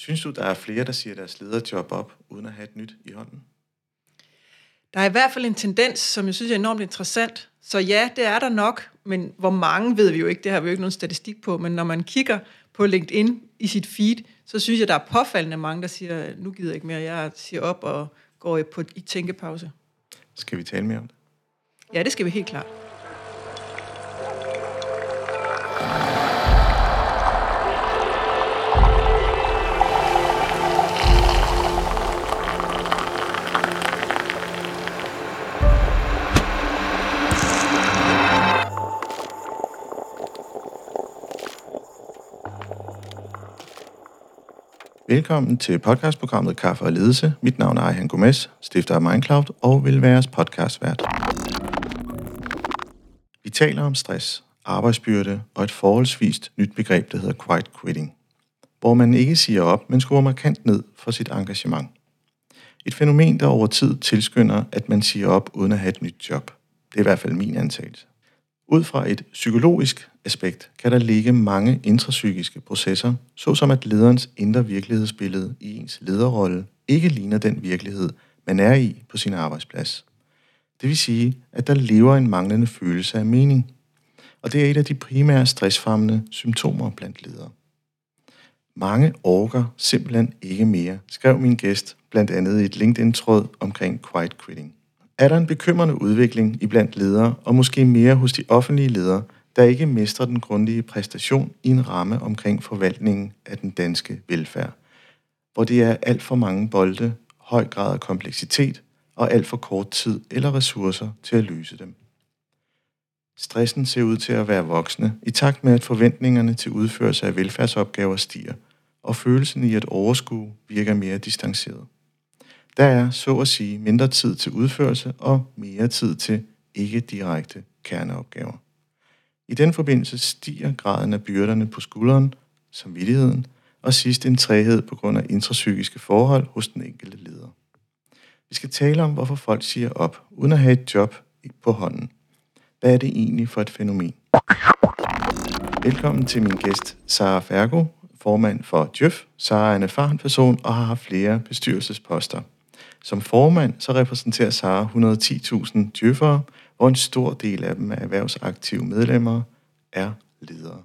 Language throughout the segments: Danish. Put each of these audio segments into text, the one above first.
Synes du, der er flere, der siger deres lederjob op, uden at have et nyt i hånden? Der er i hvert fald en tendens, som jeg synes er enormt interessant. Så ja, det er der nok, men hvor mange ved vi jo ikke, det har vi jo ikke nogen statistik på, men når man kigger på LinkedIn i sit feed, så synes jeg, der er påfaldende mange, der siger, nu gider jeg ikke mere, jeg siger op og går på, i tænkepause. Skal vi tale mere om det? Ja, det skal vi helt klart. Velkommen til podcastprogrammet Kaffe og Ledelse. Mit navn er Ejhan Gomes, stifter af Mindcloud og vil være jeres podcastvært. Vi taler om stress, arbejdsbyrde og et forholdsvist nyt begreb, der hedder quiet quitting, hvor man ikke siger op, men skruer markant ned for sit engagement. Et fænomen, der over tid tilskynder, at man siger op uden at have et nyt job. Det er i hvert fald min antagelse. Ud fra et psykologisk aspekt kan der ligge mange intrapsykiske processer, såsom at lederens indre virkelighedsbillede i ens lederrolle ikke ligner den virkelighed, man er i på sin arbejdsplads. Det vil sige, at der lever en manglende følelse af mening. Og det er et af de primære stressfremmende symptomer blandt ledere. Mange orker simpelthen ikke mere, skrev min gæst blandt andet i et LinkedIn-tråd omkring quiet quitting. Er der en bekymrende udvikling i blandt ledere, og måske mere hos de offentlige ledere, der ikke mestrer den grundige præstation i en ramme omkring forvaltningen af den danske velfærd, hvor det er alt for mange bolde, høj grad af kompleksitet og alt for kort tid eller ressourcer til at løse dem. Stressen ser ud til at være voksende, i takt med at forventningerne til udførelse af velfærdsopgaver stiger, og følelsen i at overskue virker mere distanceret. Der er, så at sige, mindre tid til udførelse og mere tid til ikke direkte kerneopgaver. I den forbindelse stiger graden af byrderne på skulderen, samvittigheden, og sidst en træhed på grund af intrapsykiske forhold hos den enkelte leder. Vi skal tale om, hvorfor folk siger op, uden at have et job på hånden. Hvad er det egentlig for et fænomen? Velkommen til min gæst, Sara Fergo, formand for Djøf. Sara er en erfaren person og har haft flere bestyrelsesposter. Som formand så repræsenterer Sara 110.000 djøffere, hvor en stor del af dem er erhvervsaktive medlemmer, er ledere.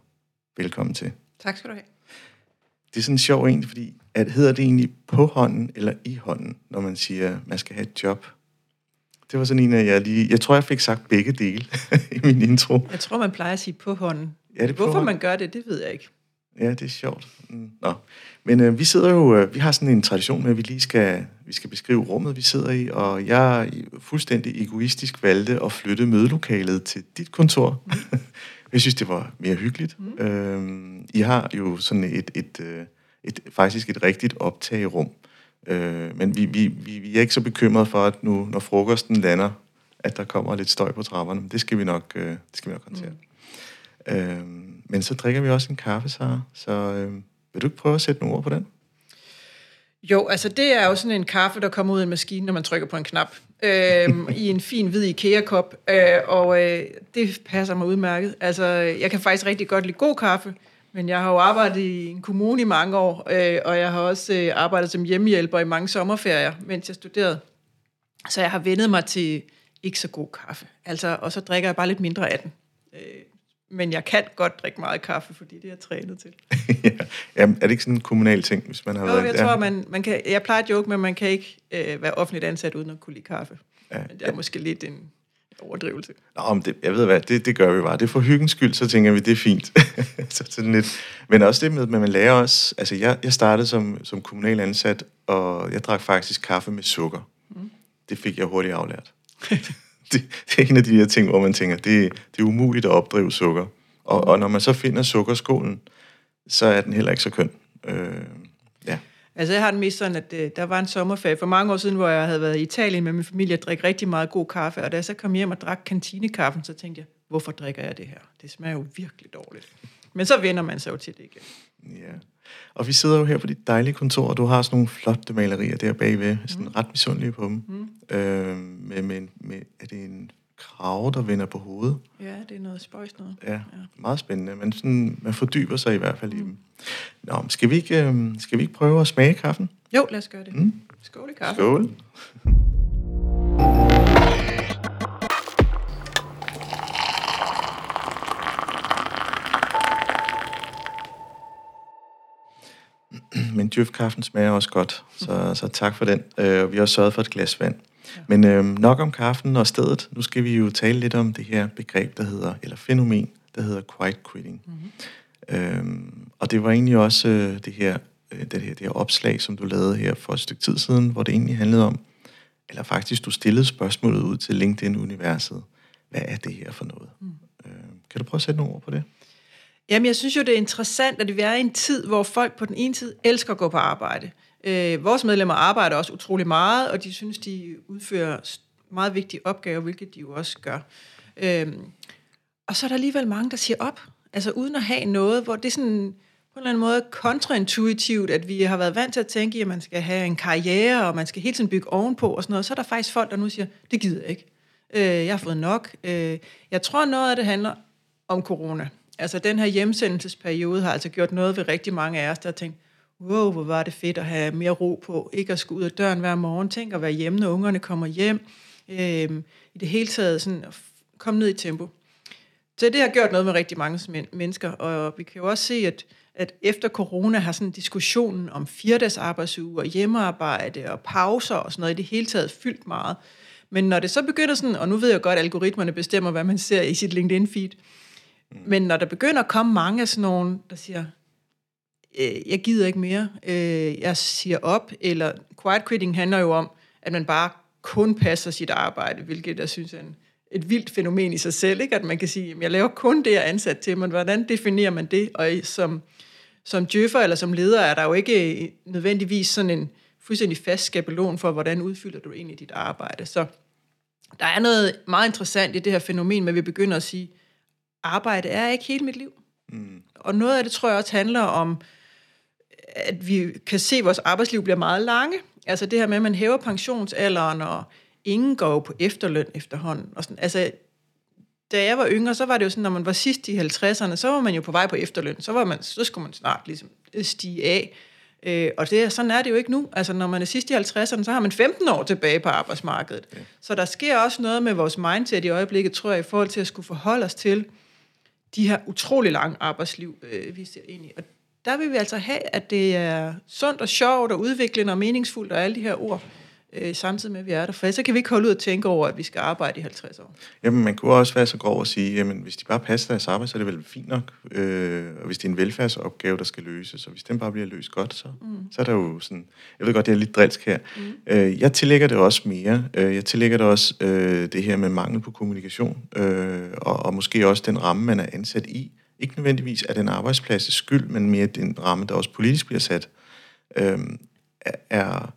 Velkommen til. Tak skal du have. Det er sådan sjovt egentlig, fordi at hedder det egentlig på hånden eller i hånden, når man siger, at man skal have et job? Det var sådan en af jeg lige... Jeg tror, jeg fik sagt begge dele i min intro. Jeg tror, man plejer at sige på hånden. Ja, det er på Hvorfor hånden. man gør det, det ved jeg ikke. Ja, det er sjovt. Mm. Nå. Men øh, vi sidder jo, øh, vi har sådan en tradition med, at vi lige skal, vi skal beskrive rummet, vi sidder i, og jeg fuldstændig egoistisk valgte at flytte mødelokalet til dit kontor. Mm. jeg synes, det var mere hyggeligt. Mm. Øhm, I har jo sådan et, et, et, et, faktisk et rigtigt optagerum. Øh, men vi, vi, vi, vi er ikke så bekymrede for, at nu, når frokosten lander, at der kommer lidt støj på trapperne. Men det skal vi nok, øh, det skal vi nok håndtere. Mm. Øhm, men så drikker vi også en kaffe, Sara. Så øh, vil du ikke prøve at sætte nogle ord på den? Jo, altså det er jo sådan en kaffe, der kommer ud af en maskine, når man trykker på en knap. øhm, I en fin hvid IKEA-kop. Øh, og øh, det passer mig udmærket. Altså, jeg kan faktisk rigtig godt lide god kaffe. Men jeg har jo arbejdet i en kommune i mange år, øh, og jeg har også øh, arbejdet som hjemmehjælper i mange sommerferier, mens jeg studerede. Så jeg har vendet mig til ikke så god kaffe. Altså, og så drikker jeg bare lidt mindre af den. Øh, men jeg kan godt drikke meget kaffe, fordi det er jeg trænet til. ja. Jamen, er det ikke sådan en kommunal ting, hvis man har Jo, været... jeg tror, man, man kan, jeg plejer at joke, men man kan ikke øh, være offentligt ansat uden at kunne lide kaffe. Ja. Men det er måske lidt en overdrivelse. Nå, men det, jeg ved hvad, det, det gør vi bare. Det er for hyggens skyld, så tænker vi, det er fint. så sådan lidt. Men også det med, at man lærer også... Altså, jeg, jeg startede som, som kommunal ansat, og jeg drak faktisk kaffe med sukker. Mm. Det fik jeg hurtigt aflært. det, det er en af de her ting, hvor man tænker, det, det er umuligt at opdrive sukker. Og, og når man så finder sukkerskålen, så er den heller ikke så køn. Øh, ja. Altså, jeg har den mest sådan, at øh, der var en sommerferie for mange år siden, hvor jeg havde været i Italien med min familie og drikke rigtig meget god kaffe. Og da jeg så kom hjem og drak kantinekaffen, så tænkte jeg, hvorfor drikker jeg det her? Det smager jo virkelig dårligt. Men så vender man sig jo til det igen. Ja. Og vi sidder jo her på dit dejlige kontor, og du har sådan nogle flotte malerier der bagved. Mm. Sådan ret misundelige på dem. Mm. Øh, med, med, med, er det en krave, der vender på hovedet. Ja, det er noget spøjs noget. Ja, ja. meget spændende, men sådan, man fordyber sig i hvert fald i dem. Nå, skal vi, ikke, øh, skal vi ikke prøve at smage kaffen? Jo, lad os gøre det. Mm. Skål i kaffe. Skål. Men Djøf-kaffen smager også godt, så, så tak for den. Uh, vi har også sørget for et glas vand. Ja. Men uh, nok om kaffen og stedet. Nu skal vi jo tale lidt om det her begreb, der hedder, eller fænomen, der hedder quiet quitting. Mm-hmm. Uh, og det var egentlig også uh, det, her, uh, det, her, det her opslag, som du lavede her for et stykke tid siden, hvor det egentlig handlede om, eller faktisk du stillede spørgsmålet ud til LinkedIn-universet. Hvad er det her for noget? Mm. Uh, kan du prøve at sætte nogle ord på det? Jamen, jeg synes jo, det er interessant, at vi er i en tid, hvor folk på den ene side elsker at gå på arbejde. Øh, vores medlemmer arbejder også utrolig meget, og de synes, de udfører meget vigtige opgaver, hvilket de jo også gør. Øh, og så er der alligevel mange, der siger op, altså uden at have noget, hvor det er sådan på en eller anden måde kontraintuitivt, at vi har været vant til at tænke, at man skal have en karriere, og man skal hele tiden bygge ovenpå og sådan noget. Så er der faktisk folk, der nu siger, det gider jeg ikke. Øh, jeg har fået nok. Øh, jeg tror, noget af det handler om corona. Altså den her hjemsendelsesperiode har altså gjort noget ved rigtig mange af os, der har tænkt, wow, hvor var det fedt at have mere ro på, ikke at skulle ud af døren hver morgen, tænk at være hjemme, når ungerne kommer hjem, øhm, i det hele taget sådan at komme ned i tempo. Så det har gjort noget med rigtig mange mennesker, og vi kan jo også se, at, at efter corona har sådan diskussionen om firedags arbejdsuge og hjemmearbejde og pauser og sådan noget i det hele taget fyldt meget. Men når det så begynder sådan, og nu ved jeg godt, at algoritmerne bestemmer, hvad man ser i sit LinkedIn-feed, Mm. Men når der begynder at komme mange af sådan nogen, der siger, øh, jeg gider ikke mere, øh, jeg siger op, eller quiet quitting handler jo om, at man bare kun passer sit arbejde, hvilket jeg synes er en, et vildt fænomen i sig selv, ikke? at man kan sige, jeg laver kun det, jeg er ansat til, men hvordan definerer man det? Og som, som djøffer eller som leder er der jo ikke øh, nødvendigvis sådan en fuldstændig fast skabelon for, hvordan udfylder du egentlig dit arbejde. Så der er noget meget interessant i det her fænomen, men vi begynder at sige, arbejde er ikke hele mit liv. Mm. Og noget af det tror jeg også handler om, at vi kan se, at vores arbejdsliv bliver meget lange. Altså det her med, at man hæver pensionsalderen, og ingen går på efterløn efterhånden. Og sådan. Altså, da jeg var yngre, så var det jo sådan, når man var sidst i 50'erne, så var man jo på vej på efterløn. Så, var man, så skulle man snart ligesom stige af. Øh, og det, sådan er det jo ikke nu. Altså, når man er sidst i 50'erne, så har man 15 år tilbage på arbejdsmarkedet. Ja. Så der sker også noget med vores mindset i øjeblikket, tror jeg, i forhold til at skulle forholde os til, de her utrolig lange arbejdsliv, øh, vi ser ind i. Og der vil vi altså have, at det er sundt og sjovt og udviklende og meningsfuldt og alle de her ord, øh, samtidig med, at vi er der. For så kan vi ikke holde ud og tænke over, at vi skal arbejde i 50 år. Jamen, man kunne også være så grov at sige, jamen, hvis de bare passer deres arbejde, så er det vel fint nok. Øh, og hvis det er en velfærdsopgave, der skal løses, og hvis den bare bliver løst godt, så, mm. så er der jo sådan... Jeg ved godt, det er lidt drilsk her. Mm. Øh, jeg tillægger det også mere. Øh, jeg tillægger det også øh, det her med mangel på kommunikation, øh, og, og måske også den ramme, man er ansat i. Ikke nødvendigvis af den arbejdsplads skyld, men mere den ramme, der også politisk bliver sat, øh, er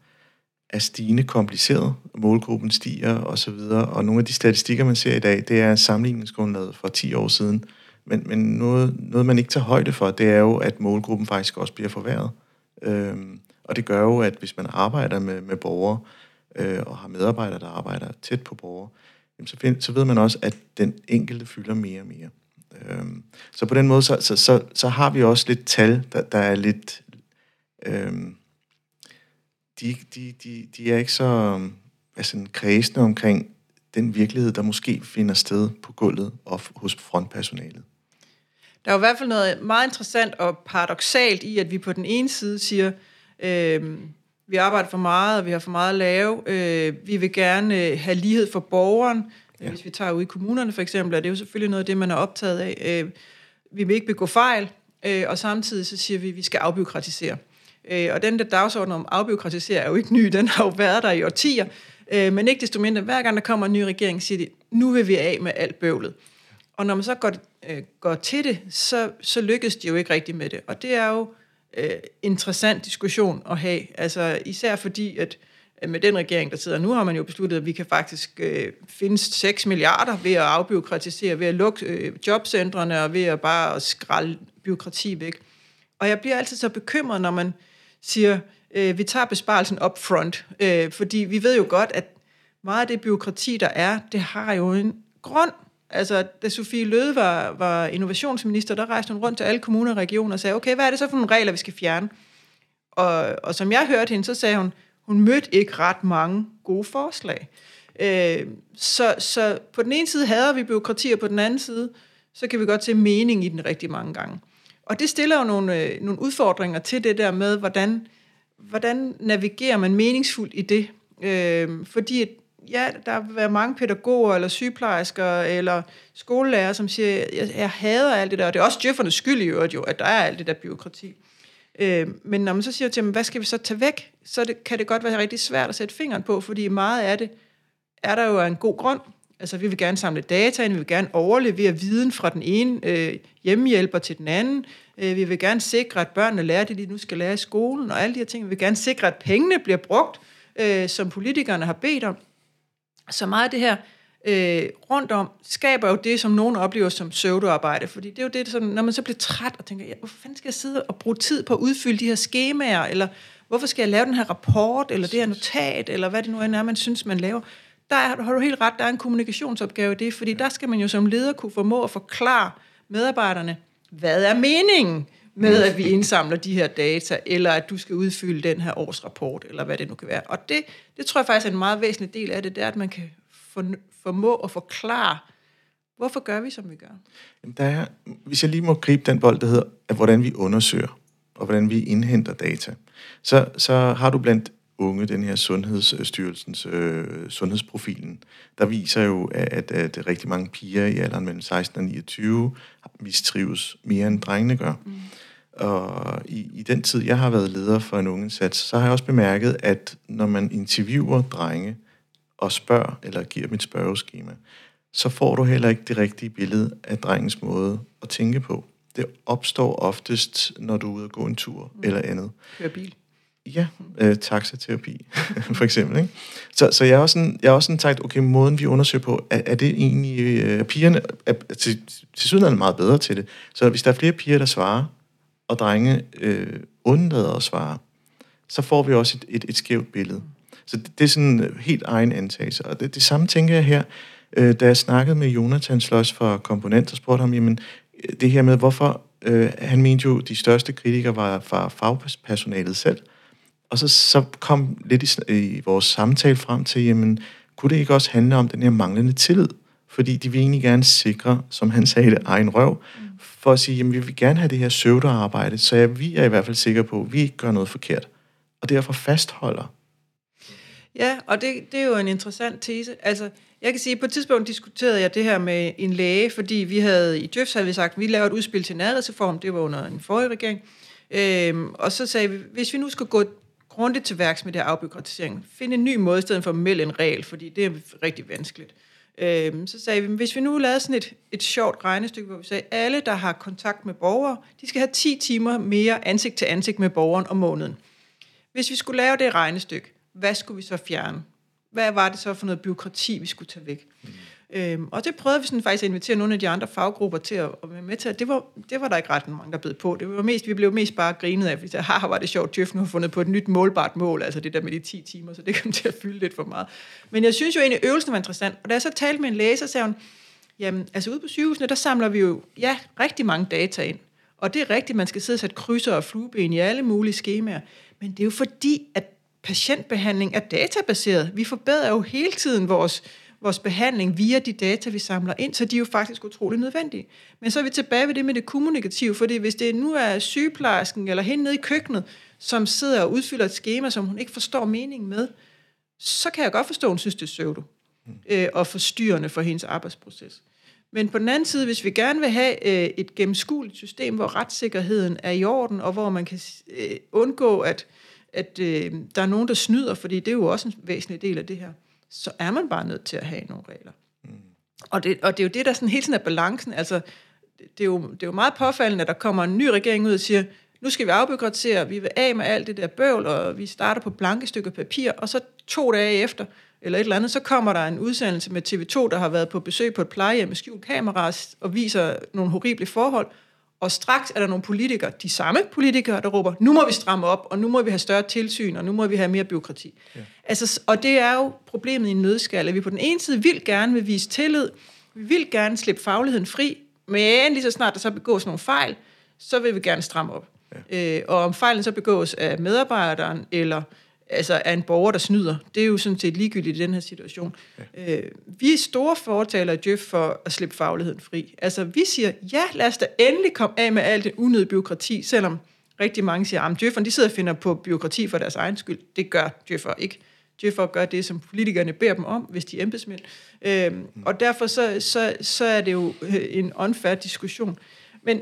er stigende kompliceret, målgruppen stiger osv., og, og nogle af de statistikker, man ser i dag, det er sammenligningsgrundlaget for 10 år siden. Men, men noget, noget, man ikke tager højde for, det er jo, at målgruppen faktisk også bliver forværret. Øhm, og det gør jo, at hvis man arbejder med, med borgere, øh, og har medarbejdere, der arbejder tæt på borgere, jamen så, find, så ved man også, at den enkelte fylder mere og mere. Øhm, så på den måde, så, så, så, så har vi også lidt tal, der, der er lidt... Øhm, de, de, de, de er ikke så altså, kredsende omkring den virkelighed, der måske finder sted på gulvet og hos frontpersonalet. Der er jo i hvert fald noget meget interessant og paradoxalt i, at vi på den ene side siger, øh, vi arbejder for meget, og vi har for meget at lave, øh, vi vil gerne øh, have lighed for borgeren. Ja. Hvis vi tager ud i kommunerne for eksempel, er det jo selvfølgelig noget af det, man er optaget af. Øh, vi vil ikke begå fejl, øh, og samtidig så siger vi, at vi skal afbyråkratisere. Øh, og den der dagsorden om afbyråkratisering er jo ikke ny, den har jo været der i årtier. Øh, men ikke desto mindre, hver gang der kommer en ny regering, siger de, nu vil vi af med alt bøvlet. Og når man så går, øh, går til det, så, så lykkes de jo ikke rigtigt med det. Og det er jo øh, interessant diskussion at have. Altså især fordi, at øh, med den regering, der sidder nu, har man jo besluttet, at vi kan faktisk øh, finde 6 milliarder ved at afbyråkratisere, ved at lukke øh, jobcentrene og ved at bare skralde byråkrati væk. Og jeg bliver altid så bekymret, når man siger, øh, vi tager besparelsen up front, øh, fordi vi ved jo godt, at meget af det byråkrati, der er, det har jo en grund. Altså, da Sofie Løde var, var innovationsminister, der rejste hun rundt til alle kommuner og regioner og sagde, okay, hvad er det så for nogle regler, vi skal fjerne? Og, og som jeg hørte hende, så sagde hun, hun mødte ikke ret mange gode forslag. Øh, så, så på den ene side hader vi byråkrati, og på den anden side, så kan vi godt se mening i den rigtig mange gange. Og det stiller jo nogle, øh, nogle udfordringer til det der med, hvordan, hvordan navigerer man meningsfuldt i det. Øh, fordi ja, der vil være mange pædagoger, eller sygeplejersker, eller skolelærer, som siger, jeg, jeg hader alt det der, og det er også djøffernes skyld i øvrigt jo, at der er alt det der byråkrati. Øh, men når man så siger til dem, hvad skal vi så tage væk, så det, kan det godt være rigtig svært at sætte fingeren på, fordi meget af det er der jo en god grund. Altså, vi vil gerne samle data ind, vi vil gerne overlevere viden fra den ene øh, hjemmehjælper til den anden. Øh, vi vil gerne sikre, at børnene lærer det, de nu skal lære i skolen, og alle de her ting. Vi vil gerne sikre, at pengene bliver brugt, øh, som politikerne har bedt om. Så meget af det her øh, rundt om skaber jo det, som nogen oplever som pseudoarbejde. Fordi det er jo det, som, når man så bliver træt og tænker, ja, hvorfor fanden skal jeg sidde og bruge tid på at udfylde de her skemaer, eller hvorfor skal jeg lave den her rapport, eller det her notat, eller hvad det nu er, man synes, man laver. Der har du helt ret, der er en kommunikationsopgave i det, fordi der skal man jo som leder kunne formå at forklare medarbejderne, hvad er meningen med, at vi indsamler de her data, eller at du skal udfylde den her årsrapport, eller hvad det nu kan være. Og det, det tror jeg faktisk er en meget væsentlig del af det, det er, at man kan formå at forklare, hvorfor gør vi, som vi gør. Jamen, der er, hvis jeg lige må gribe den bold, der hedder, at hvordan vi undersøger, og hvordan vi indhenter data, så, så har du blandt unge den her Sundhedsstyrelsens øh, sundhedsprofilen, der viser jo, at, at rigtig mange piger i alderen mellem 16 og 29 mistrives mere end drengene gør. Mm. Og i, i den tid, jeg har været leder for en ungeindsats, så har jeg også bemærket, at når man interviewer drenge og spørger, eller giver dem et spørgeskema, så får du heller ikke det rigtige billede af drengens måde at tænke på. Det opstår oftest, når du er ude og gå en tur mm. eller andet. Køre bil. Ja, øh, taxaterapi, for eksempel. Ikke? Så, så jeg har også sådan, jeg har også sådan sagt, okay, måden vi undersøger på, er, er det egentlig, øh, pigerne er, er til, til syden er meget bedre til det. Så hvis der er flere piger, der svarer, og drenge øh, undlader at svare, så får vi også et, et, et skævt billede. Så det, det er sådan en helt egen antagelse. Og det, det samme tænker jeg her, øh, da jeg snakkede med Jonathan Sløs fra Komponent, og spurgte ham, jamen, øh, det her med, hvorfor øh, han mente jo, de største kritikere var fra fagpersonalet selv. Og så, så kom lidt i, i vores samtale frem til, jamen, kunne det ikke også handle om den her manglende tillid? Fordi de vil egentlig gerne sikre, som han sagde det, egen røv, for at sige, jamen vi vil gerne have det her søvdearbejde, så ja, vi er i hvert fald sikre på, at vi ikke gør noget forkert. Og derfor fastholder. Ja, og det, det er jo en interessant tese. Altså, jeg kan sige, at på et tidspunkt diskuterede jeg det her med en læge, fordi vi havde i Djøfs havde vi sagt, at vi laver et udspil til nærhedsreform, det var under en forrige regering. Øhm, og så sagde vi, hvis vi nu skal gå grundigt til værks med det her afbyråkratisering, finde en ny måde i stedet for at melde en regel, fordi det er rigtig vanskeligt. Øhm, så sagde vi, hvis vi nu lavede sådan et, et sjovt regnestykke, hvor vi sagde, at alle, der har kontakt med borgere, de skal have 10 timer mere ansigt til ansigt med borgeren om måneden. Hvis vi skulle lave det regnestykke, hvad skulle vi så fjerne? Hvad var det så for noget byråkrati, vi skulle tage væk? Mm. Øhm, og det prøvede vi sådan faktisk at invitere nogle af de andre faggrupper til at, at være med til. Det var, det var der ikke ret mange, der blev på. Det var mest, vi blev mest bare grinet af, fordi haha, var det sjovt, Tøf nu har fundet på et nyt målbart mål, altså det der med de 10 timer, så det kom til at fylde lidt for meget. Men jeg synes jo egentlig, øvelsen var interessant. Og da jeg så talte med en læser, så sagde hun, jamen, altså ude på sygehusene, der samler vi jo, ja, rigtig mange data ind. Og det er rigtigt, man skal sidde og sætte krydser og flueben i alle mulige skemaer. Men det er jo fordi, at patientbehandling er databaseret. Vi forbedrer jo hele tiden vores vores behandling via de data, vi samler ind, så de er jo faktisk utrolig nødvendige. Men så er vi tilbage ved det med det kommunikative, fordi hvis det nu er sygeplejersken eller hende nede i køkkenet, som sidder og udfylder et schema, som hun ikke forstår meningen med, så kan jeg godt forstå, at hun synes, det er søvdo øh, og forstyrrende for hendes arbejdsproces. Men på den anden side, hvis vi gerne vil have øh, et gennemskueligt system, hvor retssikkerheden er i orden, og hvor man kan øh, undgå, at, at øh, der er nogen, der snyder, fordi det er jo også en væsentlig del af det her, så er man bare nødt til at have nogle regler. Mm. Og, det, og det er jo det, der sådan hele tiden er balancen. Altså, det, er jo, det er jo meget påfaldende, at der kommer en ny regering ud og siger, nu skal vi afbyråkratisere, vi vil af med alt det der bøvl, og vi starter på blanke stykker papir, og så to dage efter, eller et eller andet, så kommer der en udsendelse med TV2, der har været på besøg på et plejehjem med skjult kamera og viser nogle horrible forhold, og straks er der nogle politikere, de samme politikere, der råber, nu må vi stramme op, og nu må vi have større tilsyn, og nu må vi have mere byråkrati. Ja. Altså, og det er jo problemet i en nødskal, at vi på den ene side vil gerne vil vise tillid, Vi vil gerne slippe fagligheden fri, men lige så snart der så begås nogle fejl, så vil vi gerne stramme op. Ja. Øh, og om fejlen så begås af medarbejderen, eller altså af en borger, der snyder, det er jo sådan set ligegyldigt i den her situation. Ja. Øh, vi er store fortalere i Djøf for at slippe fagligheden fri. Altså vi siger, ja, lad os da endelig komme af med alt det unødige byråkrati, selvom rigtig mange siger, at Djøfferne de sidder og finder på byråkrati for deres egen skyld. Det gør Djøffer ikke. Djøffer gør det, som politikerne beder dem om, hvis de er embedsmænd. Øhm, mm. Og derfor så, så, så er det jo øh, en unfair diskussion. Men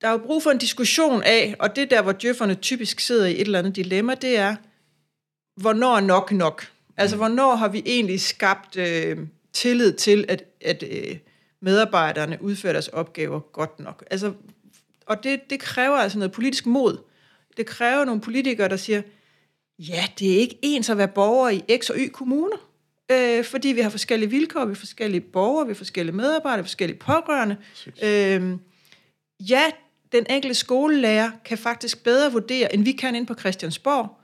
der er jo brug for en diskussion af, og det der, hvor djøfferne typisk sidder i et eller andet dilemma, det er, hvornår er nok nok? Altså, mm. hvornår har vi egentlig skabt øh, tillid til, at, at øh, medarbejderne udfører deres opgaver godt nok? Altså, og det, det kræver altså noget politisk mod. Det kræver nogle politikere, der siger, ja, det er ikke ens at være borger i X og Y kommuner, øh, fordi vi har forskellige vilkår, vi har forskellige borgere, vi har forskellige medarbejdere, forskellige pårørende. Øh, ja, den enkelte skolelærer kan faktisk bedre vurdere, end vi kan ind på Christiansborg,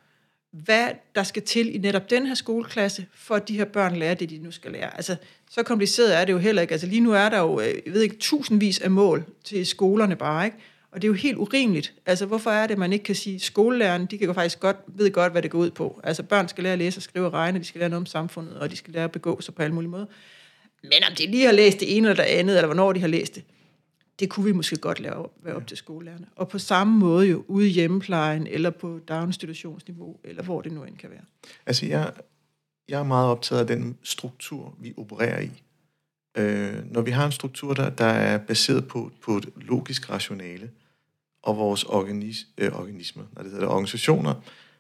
hvad der skal til i netop den her skoleklasse, for at de her børn lærer det, de nu skal lære. Altså, så kompliceret er det jo heller ikke. Altså, lige nu er der jo, øh, jeg ved ikke, tusindvis af mål til skolerne bare, ikke? Og det er jo helt urimeligt. Altså, hvorfor er det, at man ikke kan sige, at skolelærerne, de kan jo faktisk godt, ved godt, hvad det går ud på. Altså, børn skal lære at læse og skrive og regne, de skal lære noget om samfundet, og de skal lære at begå sig på alle mulige måder. Men om de lige har læst det ene eller det andet, eller hvornår de har læst det, det kunne vi måske godt lave, være op til skolelærerne. Og på samme måde jo ude i hjemmeplejen, eller på daginstitutionsniveau, eller hvor det nu end kan være. Altså, jeg, jeg er meget optaget af den struktur, vi opererer i. Øh, når vi har en struktur, der, der er baseret på, på et logisk rationale, og vores organis, øh, organismer, når det hedder organisationer,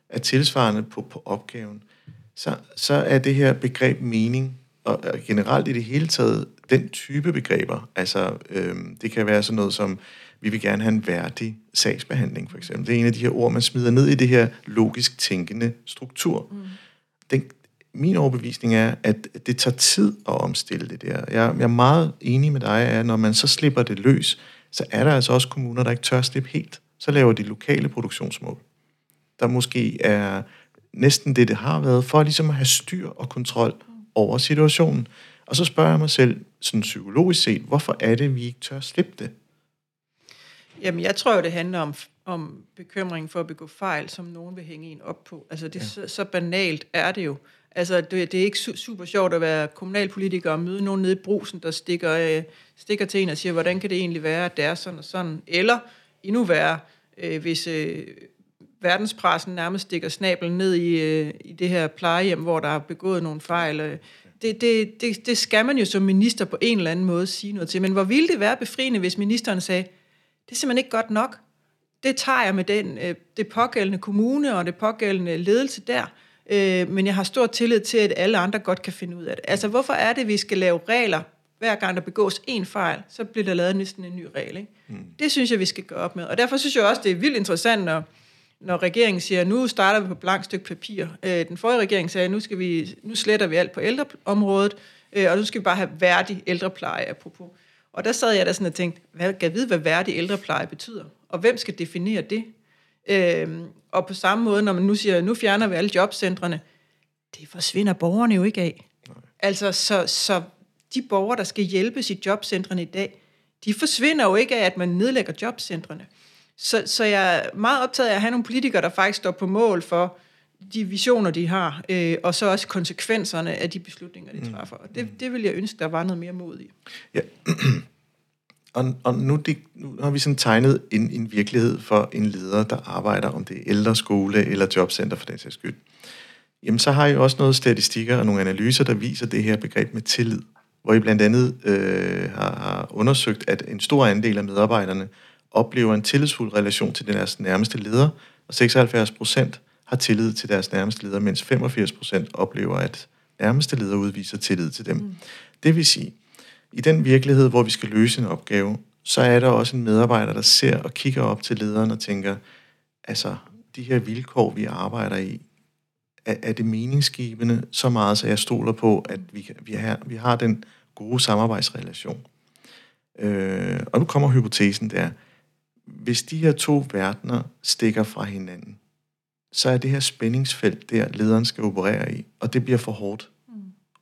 er tilsvarende på, på opgaven, så, så er det her begreb mening, og generelt i det hele taget den type begreber, altså øh, det kan være sådan noget som, vi vil gerne have en værdig sagsbehandling for eksempel. Det er en af de her ord, man smider ned i det her logisk tænkende struktur. Mm. Den, min overbevisning er, at det tager tid at omstille det der. Jeg, jeg er meget enig med dig, at når man så slipper det løs, så er der altså også kommuner, der ikke tør slippe helt. Så laver de lokale produktionsmål, der måske er næsten det, det har været, for ligesom at have styr og kontrol over situationen. Og så spørger jeg mig selv, sådan psykologisk set, hvorfor er det, vi ikke tør slippe det? Jamen, jeg tror jo, det handler om, om bekymring for at begå fejl, som nogen vil hænge en op på. Altså, det ja. så, så banalt er det jo. Altså, det, det er ikke super sjovt at være kommunalpolitiker og møde nogen nede i brusen, der stikker, øh, stikker til en og siger, hvordan kan det egentlig være, at det er sådan og sådan. Eller endnu værre, øh, hvis øh, verdenspressen nærmest stikker snablen ned i, øh, i det her plejehjem, hvor der er begået nogle fejl. Øh, det, det, det, det skal man jo som minister på en eller anden måde sige noget til. Men hvor ville det være befriende, hvis ministeren sagde, det er simpelthen ikke godt nok. Det tager jeg med den, øh, det pågældende kommune og det pågældende ledelse der. Øh, men jeg har stor tillid til, at alle andre godt kan finde ud af det. Altså, hvorfor er det, at vi skal lave regler, hver gang der begås en fejl, så bliver der lavet næsten en ny regel. Ikke? Mm. Det synes jeg, vi skal gøre op med. Og derfor synes jeg også, det er vildt interessant, når, når regeringen siger, nu starter vi på blank stykke papir. Øh, den forrige regering sagde, nu, skal vi, nu sletter vi alt på ældreområdet, øh, og nu skal vi bare have værdig ældrepleje, apropos. Og der sad jeg der sådan og tænkte, hvad, kan jeg vide, hvad værdig ældrepleje betyder? Og hvem skal definere det? Øhm, og på samme måde, når man nu siger, nu fjerner vi alle jobcentrene, det forsvinder borgerne jo ikke af. Nej. Altså, så, så de borgere, der skal hjælpes i jobcentrene i dag, de forsvinder jo ikke af, at man nedlægger jobcentrene. Så, så jeg er meget optaget af at have nogle politikere, der faktisk står på mål for de visioner, de har, øh, og så også konsekvenserne af de beslutninger, de mm. træffer. Og det, det vil jeg ønske, der var noget mere mod i. Ja. og, og nu, det, nu har vi sådan tegnet en, en virkelighed for en leder, der arbejder, om det er ældre skole eller jobcenter for den sags skyld. Jamen, så har I også noget statistikker og nogle analyser, der viser det her begreb med tillid, hvor I blandt andet øh, har, har undersøgt, at en stor andel af medarbejderne oplever en tillidsfuld relation til deres nærmeste leder, og 76 procent har tillid til deres nærmeste leder, mens 85 procent oplever, at nærmeste leder udviser tillid til dem. Mm. Det vil sige, i den virkelighed, hvor vi skal løse en opgave, så er der også en medarbejder, der ser og kigger op til lederen og tænker, altså, de her vilkår, vi arbejder i, er, er det meningsgivende så meget, så jeg stoler på, at vi, vi, har, vi har den gode samarbejdsrelation. Øh, og nu kommer hypotesen der hvis de her to verdener stikker fra hinanden, så er det her spændingsfelt der, lederen skal operere i, og det bliver for hårdt. Mm.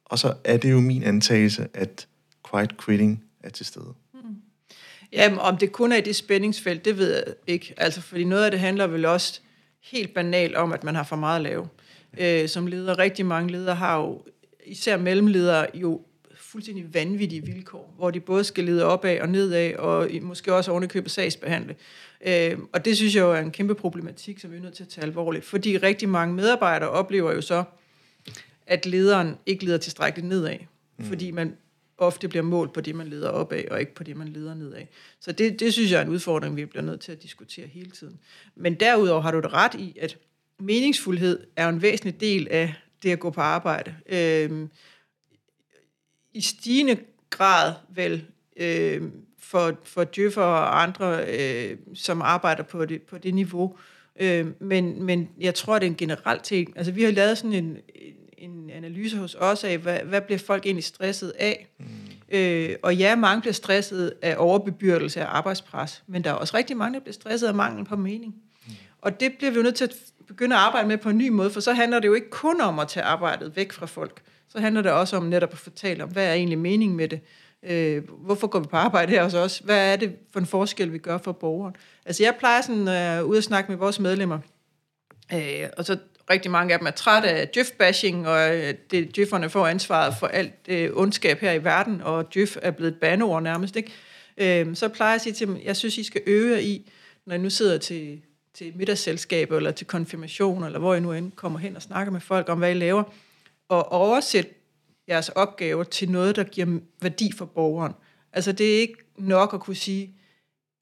Og så er det jo min antagelse, at quiet quitting er til stede. Jamen, om det kun er i det spændingsfelt, det ved jeg ikke. Altså, fordi noget af det handler vel også helt banalt om, at man har for meget at lave. Øh, som leder, rigtig mange ledere har jo, især mellemledere, jo fuldstændig vanvittige vilkår, hvor de både skal lede opad og nedad, og måske også ovenikøbet sagsbehandle. Øh, og det synes jeg jo er en kæmpe problematik, som vi er nødt til at tage alvorligt, fordi rigtig mange medarbejdere oplever jo så, at lederen ikke leder tilstrækkeligt nedad, mm. fordi man ofte bliver målt på det, man leder opad, og ikke på det, man leder nedad. Så det, det synes jeg er en udfordring, vi bliver nødt til at diskutere hele tiden. Men derudover har du det ret i, at meningsfuldhed er en væsentlig del af det at gå på arbejde. Øh, I stigende grad vel øh, for, for djøffer og andre, øh, som arbejder på det, på det niveau. Øh, men, men jeg tror, det er en generelt ting. Altså, vi har lavet sådan en, en analyse hos os af, hvad, hvad bliver folk egentlig stresset af? Mm. Øh, og ja, mange bliver stresset af overbebyrdelse af arbejdspres, men der er også rigtig mange, der bliver stresset af mangel på mening. Mm. Og det bliver vi jo nødt til at begynde at arbejde med på en ny måde, for så handler det jo ikke kun om at tage arbejdet væk fra folk. Så handler det også om netop at fortælle om, hvad er egentlig meningen med det? Øh, hvorfor går vi på arbejde her hos os? Hvad er det for en forskel, vi gør for borgeren? Altså jeg plejer sådan øh, uh, ud at snakke med vores medlemmer, øh, og så rigtig mange af dem er trætte af djøf-bashing, og øh, det, djøfferne får ansvaret for alt det ondskab her i verden, og djøf er blevet et bandeord nærmest, ikke? Øh, så plejer jeg at sige til dem, jeg synes, I skal øve jer i, når I nu sidder til, til middagsselskaber, eller til konfirmation, eller hvor I nu end kommer hen og snakker med folk om, hvad I laver, og oversætte jeres opgaver til noget, der giver værdi for borgeren. Altså det er ikke nok at kunne sige,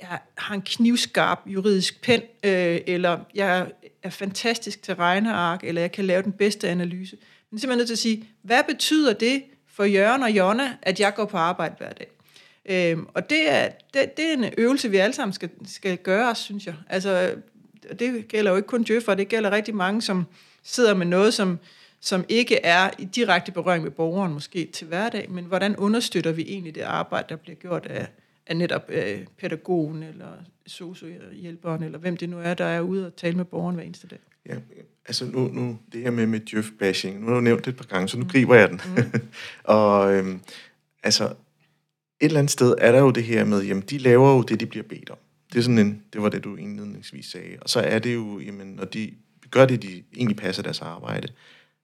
jeg har en knivskarp juridisk pen, øh, eller jeg er fantastisk til regneark, eller jeg kan lave den bedste analyse. Men simpelthen nødt til at sige, hvad betyder det for Jørgen og Jonna, at jeg går på arbejde hver dag? Øhm, og det er, det, det er en øvelse, vi alle sammen skal, skal gøre, synes jeg. Altså, det gælder jo ikke kun Djøffer, det gælder rigtig mange, som sidder med noget, som, som ikke er i direkte berøring med borgeren måske til hverdag, men hvordan understøtter vi egentlig det arbejde, der bliver gjort af, af netop øh, pædagogen eller sociohjælperen, eller hvem det nu er, der er ude og tale med borgeren hver eneste dag. Ja, altså nu, nu det her med, med djøf-bashing, nu har du nævnt det et par gange, så nu mm. griber jeg den. Mm. og øhm, altså, et eller andet sted er der jo det her med, jamen de laver jo det, de bliver bedt om. Det, er sådan en, det var det, du indledningsvis sagde. Og så er det jo, jamen, når de gør det, de egentlig passer deres arbejde,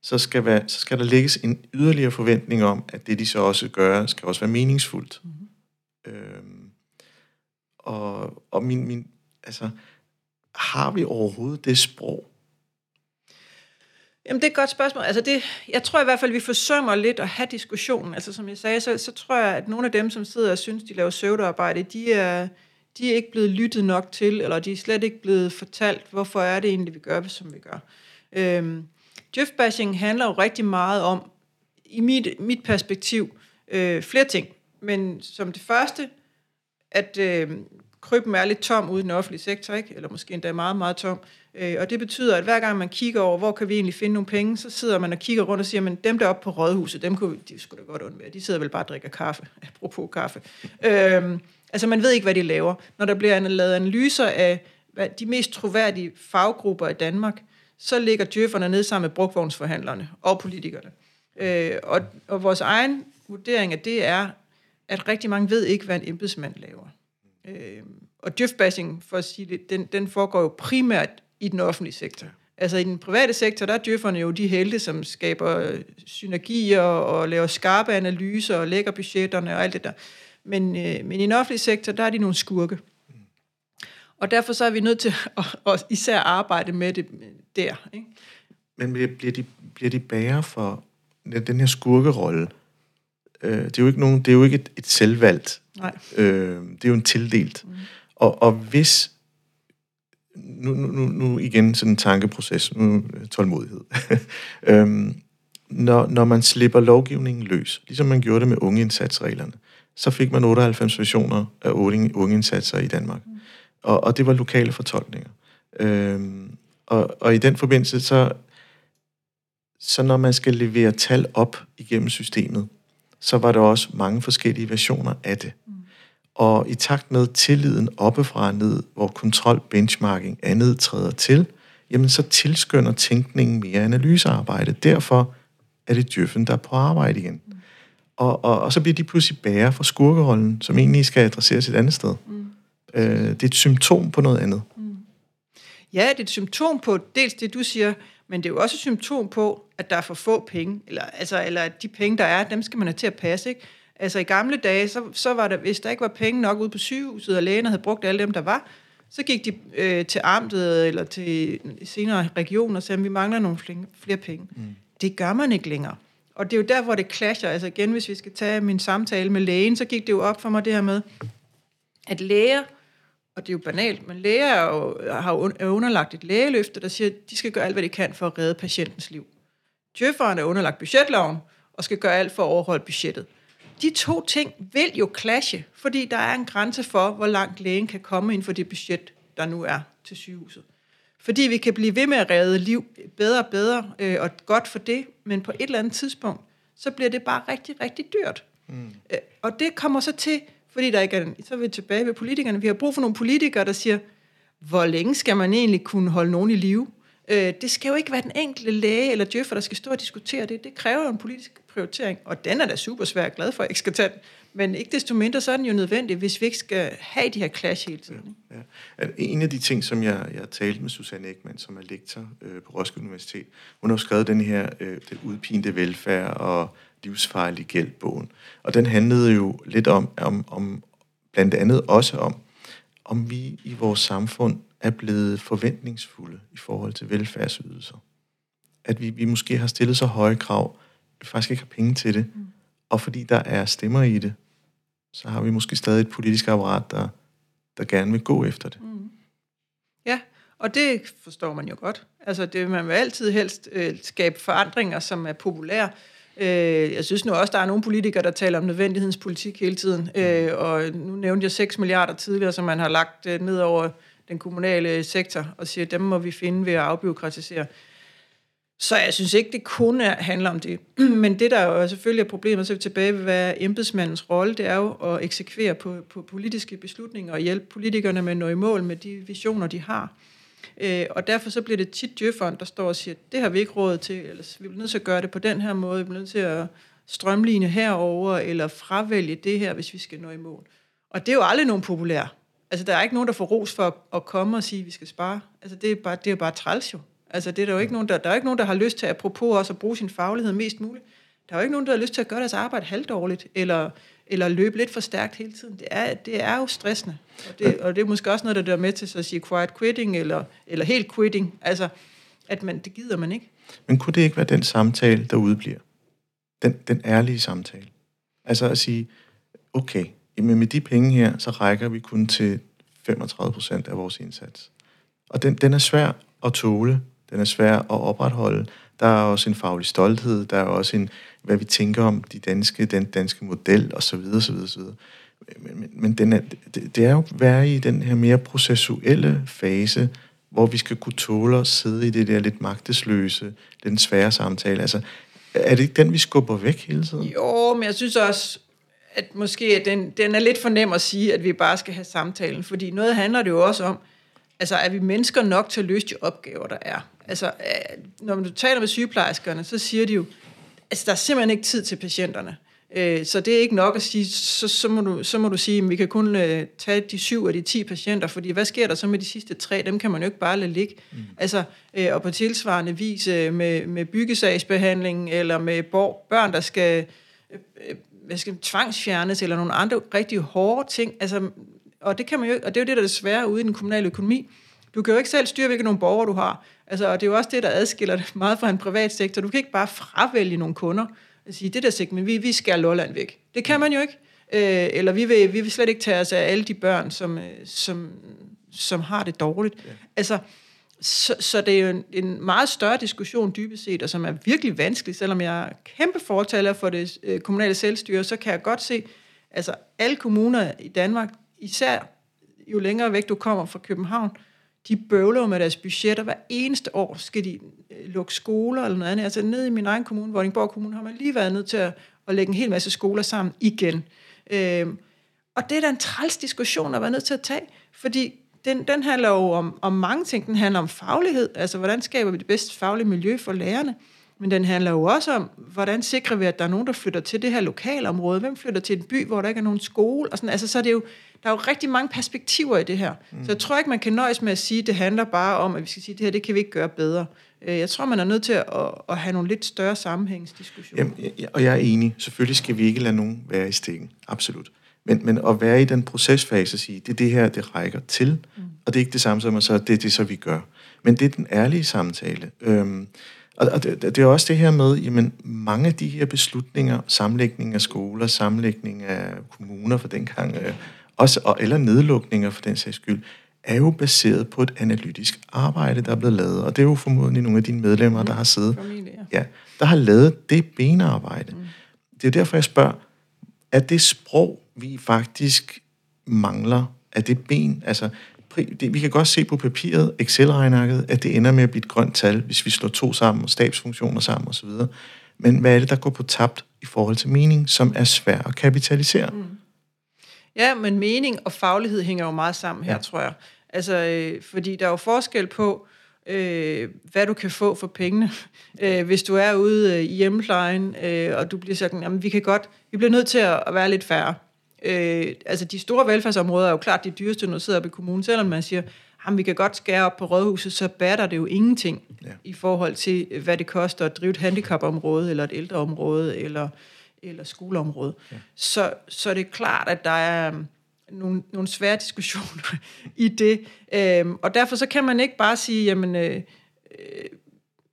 så skal, være, så skal der lægges en yderligere forventning om, at det, de så også gør, skal også være meningsfuldt. Mm. Øhm, og og min, min, altså, har vi overhovedet det sprog? Jamen, det er et godt spørgsmål. Altså det, jeg tror i hvert fald, vi forsømmer lidt at have diskussionen. Altså som jeg sagde, så, så tror jeg, at nogle af dem, som sidder og synes, de laver søvdearbejde, de er, de er ikke blevet lyttet nok til, eller de er slet ikke blevet fortalt, hvorfor er det egentlig, vi gør, som vi gør. Øhm, Djøf-bashing handler jo rigtig meget om, i mit, mit perspektiv, øh, flere ting. Men som det første, at øh, krybben er lidt tom ude i den offentlige sektor, ikke? eller måske endda meget, meget tom. Øh, og det betyder, at hver gang man kigger over, hvor kan vi egentlig finde nogle penge, så sidder man og kigger rundt og siger, men dem der oppe på rådhuset, dem kunne de skulle da godt undvære. De sidder vel bare og drikker kaffe, apropos kaffe. Øh, altså man ved ikke, hvad de laver. Når der bliver lavet analyser af hvad, de mest troværdige faggrupper i Danmark, så ligger djøfferne ned sammen med brugvognsforhandlerne og politikerne. Øh, og, og vores egen vurdering af det er, at rigtig mange ved ikke, hvad en embedsmand laver. Øh, og djøfbashing, for at sige det, den, den foregår jo primært i den offentlige sektor. Altså i den private sektor, der er djøfferne jo de helte, som skaber synergier og laver skarpe analyser og lægger budgetterne og alt det der. Men, øh, men i den offentlige sektor, der er de nogle skurke. Og derfor så er vi nødt til at, at især arbejde med det der. Ikke? Men bliver de, bliver de bære for den her skurkerolle? Øh, det er jo ikke, nogen, det er jo ikke et, et selvvalgt. Nej. Øh, det er jo en tildelt. Mm. Og, og hvis... Nu, nu, nu, nu igen sådan en tankeproces, nu tålmodighed. øhm, når, når man slipper lovgivningen løs, ligesom man gjorde det med ungeindsatsreglerne, så fik man 98 versioner af ungeindsatser i Danmark. Mm. Og, og det var lokale fortolkninger. Øhm, og, og i den forbindelse, så, så når man skal levere tal op igennem systemet, så var der også mange forskellige versioner af det. Mm. Og i takt med tilliden oppefra og ned, hvor kontrol, benchmarking, andet træder til, jamen så tilskynder tænkningen mere analysearbejde. Derfor er det djøffen, der er på arbejde igen. Mm. Og, og, og så bliver de pludselig bære for skurkerollen, som egentlig skal adresseres et andet sted. Mm. Øh, det er et symptom på noget andet. Mm. Ja, det er et symptom på dels det, du siger, men det er jo også et symptom på, at der er for få penge, eller, altså, eller at de penge, der er, dem skal man have til at passe. Ikke? Altså i gamle dage, så, så var der, hvis der ikke var penge nok ude på sygehuset, og lægen havde brugt alle dem, der var, så gik de øh, til amtet eller til senere regioner og sagde, at vi mangler nogle flere penge. Mm. Det gør man ikke længere. Og det er jo der, hvor det clasher. Altså igen, hvis vi skal tage min samtale med lægen, så gik det jo op for mig det her med, at læger, og det er jo banalt, men læger er jo, har er underlagt et lægeløfte, der siger, at de skal gøre alt, hvad de kan for at redde patientens liv. Djøfferen er underlagt budgetloven, og skal gøre alt for at overholde budgettet. De to ting vil jo clashe, fordi der er en grænse for, hvor langt lægen kan komme inden for det budget, der nu er til sygehuset. Fordi vi kan blive ved med at redde liv bedre og bedre, øh, og godt for det, men på et eller andet tidspunkt, så bliver det bare rigtig, rigtig dyrt. Mm. Øh, og det kommer så til, fordi der ikke er, så er vi tilbage ved politikerne, vi har brug for nogle politikere, der siger, hvor længe skal man egentlig kunne holde nogen i live? Øh, det skal jo ikke være den enkelte læge eller djøffer, der skal stå og diskutere det. Det kræver en politisk prioritering, og den er da super svær glad for, at jeg ikke skal tage den. Men ikke desto mindre, så er den jo nødvendig, hvis vi ikke skal have de her clash hele tiden. Ja, ja. En af de ting, som jeg, jeg talte med Susanne Ekman, som er lektor øh, på Roskilde Universitet, hun har skrevet den her øh, den udpinte velfærd og livsfarlig gældbogen. Og den handlede jo lidt om, om, om, blandt andet også om, om vi i vores samfund er blevet forventningsfulde i forhold til velfærdsydelser. At vi, vi måske har stillet så høje krav, at vi faktisk ikke har penge til det. Mm. Og fordi der er stemmer i det, så har vi måske stadig et politisk apparat, der, der gerne vil gå efter det. Mm. Ja, og det forstår man jo godt. Altså, det, man vil altid helst øh, skabe forandringer, som er populære. Øh, jeg synes nu også, der er nogle politikere, der taler om nødvendighedens politik hele tiden. Øh, og nu nævnte jeg 6 milliarder tidligere, som man har lagt øh, ned over den kommunale sektor, og siger, at dem må vi finde ved at afbiokratisere. Så jeg synes ikke, det kun er, handler om det. Men det, der jo selvfølgelig er problemet, så er vi tilbage ved, hvad embedsmandens rolle, det er jo at eksekvere på, på politiske beslutninger og hjælpe politikerne med at nå i mål med de visioner, de har. Øh, og derfor så bliver det tit djøfferen, der står og siger, det har vi ikke råd til, eller vi bliver nødt til at gøre det på den her måde, vi bliver nødt til at strømline herover eller fravælge det her, hvis vi skal nå i mål. Og det er jo aldrig nogen populær. Altså, der er ikke nogen, der får ros for at, at komme og sige, at vi skal spare. Altså, det er bare, det er bare træls jo. Altså, det er der jo ikke nogen, der, der er ikke nogen, der har lyst til, apropos også at bruge sin faglighed mest muligt. Der er jo ikke nogen, der har lyst til at gøre deres arbejde halvdårligt, eller, eller løbe lidt for stærkt hele tiden. Det er, det er jo stressende. Og det, og det er måske også noget, der dør med til at sige quiet quitting, eller, eller helt quitting. Altså, at man, det gider man ikke. Men kunne det ikke være den samtale, der udbliver? Den, den ærlige samtale. Altså at sige, okay, jamen med de penge her, så rækker vi kun til 35 procent af vores indsats. Og den, den er svær at tåle, den er svær at opretholde. Der er også en faglig stolthed, der er også en, hvad vi tænker om de danske, den danske model, osv. osv., osv. Men, men, men den er, det, det er jo at være i den her mere processuelle fase, hvor vi skal kunne tåle at sidde i det der lidt magtesløse, den svære samtale. Altså, er det ikke den, vi skubber væk hele tiden? Jo, men jeg synes også, at måske den, den er lidt for nem at sige, at vi bare skal have samtalen, fordi noget handler det jo også om, altså er vi mennesker nok til at løse de opgaver, der er? Altså, øh, når du taler med sygeplejerskerne, så siger de jo, altså der er simpelthen ikke tid til patienterne. Øh, så det er ikke nok at sige, så, så, må, du, så må du sige, at vi kan kun øh, tage de syv af de ti patienter, fordi hvad sker der så med de sidste tre? Dem kan man jo ikke bare lade ligge. Mm. Altså, og på tilsvarende vis med, med byggesagsbehandling, eller med børn, der skal hvad skal, tvangsfjernes, eller nogle andre rigtig hårde ting. Altså, og det kan man jo og det er jo det, der er svære ude i den kommunale økonomi. Du kan jo ikke selv styre, hvilke nogle borgere du har. Altså, og det er jo også det, der adskiller det meget fra en privat sektor. Du kan ikke bare fravælge nogle kunder og sige, det der segment, vi, vi skal Lolland væk. Det kan man jo ikke. Øh, eller vi vil, vi vil slet ikke tage os af alle de børn, som, øh, som, som har det dårligt. Ja. Altså, så, så det er jo en, en meget større diskussion dybest set, og som er virkelig vanskelig, selvom jeg er kæmpe fortaler for det øh, kommunale selvstyre, så kan jeg godt se, altså alle kommuner i Danmark, især jo længere væk du kommer fra København, de bøvler med deres budgetter. Hver eneste år skal de øh, lukke skoler eller noget andet. Altså ned i min egen kommune, Vordingborg Kommune, har man lige været nødt til at, at lægge en hel masse skoler sammen igen. Øhm, og det er da en træls diskussion at være nødt til at tage, fordi den, den handler jo om, om mange ting. Den handler om faglighed, altså hvordan skaber vi det bedste faglige miljø for lærerne. men den handler jo også om, hvordan sikrer vi, at der er nogen, der flytter til det her lokalområde? Hvem flytter til en by, hvor der ikke er nogen skole? Og sådan, altså, så er det jo, der er jo rigtig mange perspektiver i det her. Mm. Så jeg tror ikke, man kan nøjes med at sige, at det handler bare om, at vi skal sige, at det her, det kan vi ikke gøre bedre. Øh, jeg tror, man er nødt til at, at have nogle lidt større sammenhængsdiskussioner. Jamen, ja, og jeg er enig. Selvfølgelig skal vi ikke lade nogen være i stikken. Absolut. Men, men at være i den procesfase og sige, det er det her, det rækker til, mm. og det er ikke det samme som at så det er det, så vi gør. Men det er den ærlige samtale. Øhm, og, og det, det er også det her med, jamen mange af de her beslutninger, sammenlægning af skoler, sammenlægning af kommuner for den gang, øh, også, og, eller nedlukninger for den sags skyld, er jo baseret på et analytisk arbejde, der er blevet lavet. Og det er jo formodentlig nogle af dine medlemmer, mm. der har siddet, Familie, ja, der har lavet det benarbejde. Mm. Det er derfor, jeg spørger, er det sprog, vi faktisk mangler, er det ben, altså det, vi kan godt se på papiret, Excel-regnarket, at det ender med at blive et grønt tal, hvis vi slår to sammen, og stabsfunktioner sammen osv. Men hvad er det, der går på tabt i forhold til mening, som er svær at kapitalisere? Mm. Ja, men mening og faglighed hænger jo meget sammen her, ja. tror jeg. Altså, øh, fordi der er jo forskel på, øh, hvad du kan få for pengene. Øh, hvis du er ude øh, i hjemmeplejen, øh, og du bliver sådan, jamen vi kan godt, vi bliver nødt til at, at være lidt færre. Øh, altså de store velfærdsområder er jo klart de dyreste, når du sidder op i kommunen, selvom man siger, jamen vi kan godt skære op på rådhuset, så batter det jo ingenting ja. i forhold til, hvad det koster at drive et handicapområde, eller et ældreområde, eller, eller skoleområde. Ja. Så, så det er klart, at der er nogle, nogle svære diskussioner i det. Øhm, og derfor så kan man ikke bare sige, jamen, øh, øh,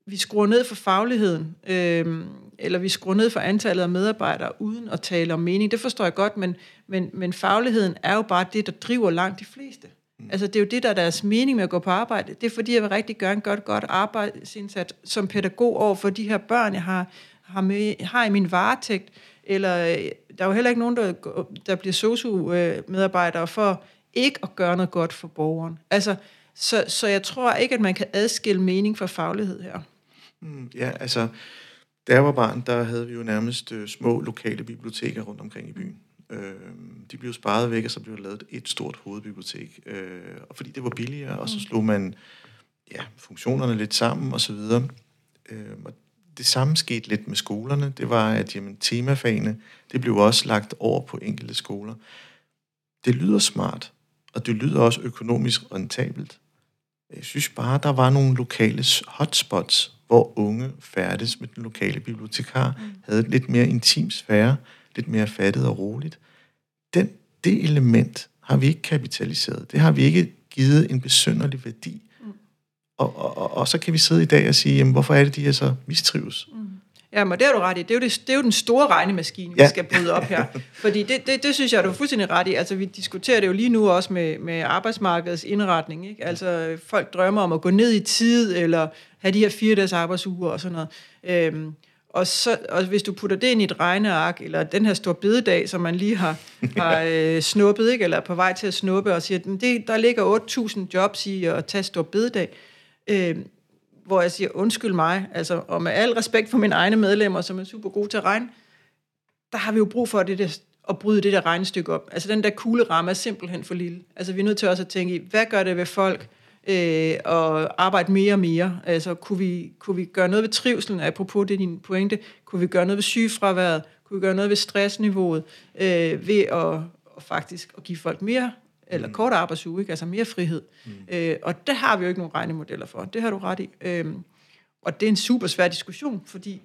vi skruer ned for fagligheden, øh, eller vi skruer ned for antallet af medarbejdere, uden at tale om mening. Det forstår jeg godt, men, men, men fagligheden er jo bare det, der driver langt de fleste. Mm. Altså det er jo det, der er deres mening med at gå på arbejde. Det er fordi, jeg vil rigtig gøre godt, godt arbejdsindsat som pædagog over for de her børn, jeg har, har, med, har i min varetægt. Eller øh, der er jo heller ikke nogen, der, der bliver sosu-medarbejdere for ikke at gøre noget godt for borgeren. Altså, så, så jeg tror ikke, at man kan adskille mening fra faglighed her. Mm, ja, altså, da jeg var barn, der havde vi jo nærmest øh, små lokale biblioteker rundt omkring i byen. Øh, de blev sparet væk, og så blev der lavet et stort hovedbibliotek. Øh, og fordi det var billigere, og så mm. slog man ja, funktionerne lidt sammen og så videre. Øh, og det samme skete lidt med skolerne. Det var, at jamen, temafagene, det blev også lagt over på enkelte skoler. Det lyder smart, og det lyder også økonomisk rentabelt. Jeg synes bare, der var nogle lokale hotspots, hvor unge færdes med den lokale bibliotekar, mm. havde lidt mere intim sfære, lidt mere fattet og roligt. Den, det element har vi ikke kapitaliseret. Det har vi ikke givet en besønderlig værdi. Og, og, og, og så kan vi sidde i dag og sige, jamen, hvorfor er det, de her så mistrives? Mm. Ja, men det har du ret i. Det er jo, det, det er jo den store regnemaskine, ja. vi skal bryde op her. Fordi det, det, det synes jeg, du er fuldstændig ret i. Altså, vi diskuterer det jo lige nu også med, med arbejdsmarkedets indretning. Ikke? Altså, folk drømmer om at gå ned i tid, eller have de her fire dages arbejdsuger og sådan noget. Øhm, og, så, og hvis du putter det ind i et regneark, eller den her store bededag, som man lige har, har øh, snuppet, ikke? eller er på vej til at snuppe, og siger, at det, der ligger 8.000 jobs i at tage stor bededag, øh, hvor jeg siger, undskyld mig, altså, og med al respekt for mine egne medlemmer, som er super gode til at regne, der har vi jo brug for det der, at bryde det der regnestykke op. Altså den der kugleramme er simpelthen for lille. Altså vi er nødt til også at tænke i, hvad gør det ved folk, øh, og arbejde mere og mere. Altså, kunne vi, kunne vi gøre noget ved trivselen, apropos det din pointe, kunne vi gøre noget ved sygefraværet, kunne vi gøre noget ved stressniveauet, øh, ved at, og faktisk at give folk mere eller mm. kort arbejdsuge, ikke? altså mere frihed. Mm. Øh, og det har vi jo ikke nogen regnemodeller for. Det har du ret i. Øh, og det er en super svær diskussion, fordi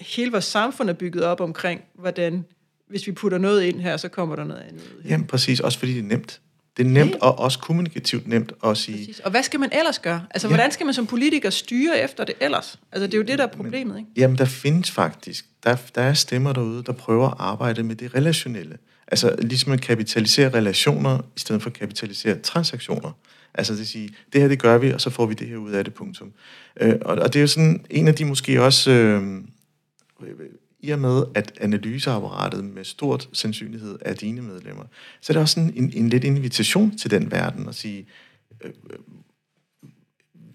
hele vores samfund er bygget op omkring, hvordan hvis vi putter noget ind her, så kommer der noget andet ud. Her. Jamen præcis, også fordi det er nemt. Det er nemt ja. og også kommunikativt nemt at sige... Præcis. Og hvad skal man ellers gøre? Altså, ja. hvordan skal man som politiker styre efter det ellers? Altså, det er jo det, der er problemet, ikke? Jamen, der findes faktisk... Der, der er stemmer derude, der prøver at arbejde med det relationelle. Altså, ligesom at kapitalisere relationer, i stedet for at kapitalisere transaktioner. Altså, det sige, det her, det gør vi, og så får vi det her ud af det, punktum. Øh, og, og det er jo sådan en af de måske også... Øh, i og med, at analyseapparatet med stort sandsynlighed er dine medlemmer, så er det også sådan en, en lidt invitation til den verden at sige, øh, øh,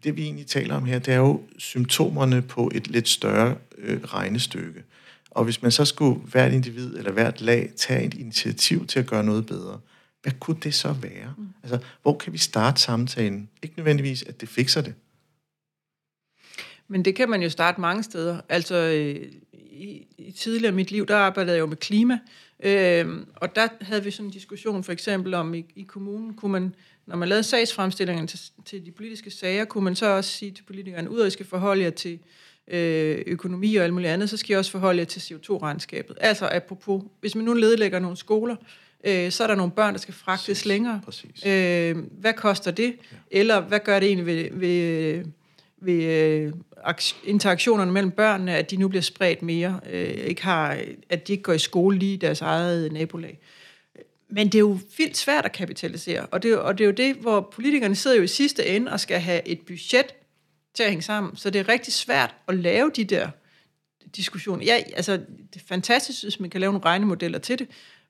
det vi egentlig taler om her, det er jo symptomerne på et lidt større øh, regnestykke. Og hvis man så skulle hvert individ eller hvert lag tage et initiativ til at gøre noget bedre, hvad kunne det så være? Mm. Altså, hvor kan vi starte samtalen? Ikke nødvendigvis, at det fikser det. Men det kan man jo starte mange steder. Altså, i, i tidligere mit liv, der arbejdede jeg jo med klima, øh, og der havde vi sådan en diskussion for eksempel om, i, i kommunen kunne man, når man lavede sagsfremstillingen til, til de politiske sager, kunne man så også sige til politikerne, ud af, at I skal forholde jer til øh, økonomi og alt muligt andet, så skal I også forholde jer til CO2-regnskabet. Altså apropos, hvis man nu ledlægger nogle skoler, øh, så er der nogle børn, der skal fragtes Præcis. længere. Præcis. Øh, hvad koster det? Ja. Eller hvad gør det egentlig ved, ved, ved øh, interaktionerne mellem børnene, at de nu bliver spredt mere, øh, ikke har, at de ikke går i skole lige i deres eget nabolag. Men det er jo vildt svært at kapitalisere, og det, og det er jo det, hvor politikerne sidder jo i sidste ende og skal have et budget til at hænge sammen. Så det er rigtig svært at lave de der diskussioner. Ja, altså, det er fantastisk, hvis man kan lave nogle regnemodeller til det,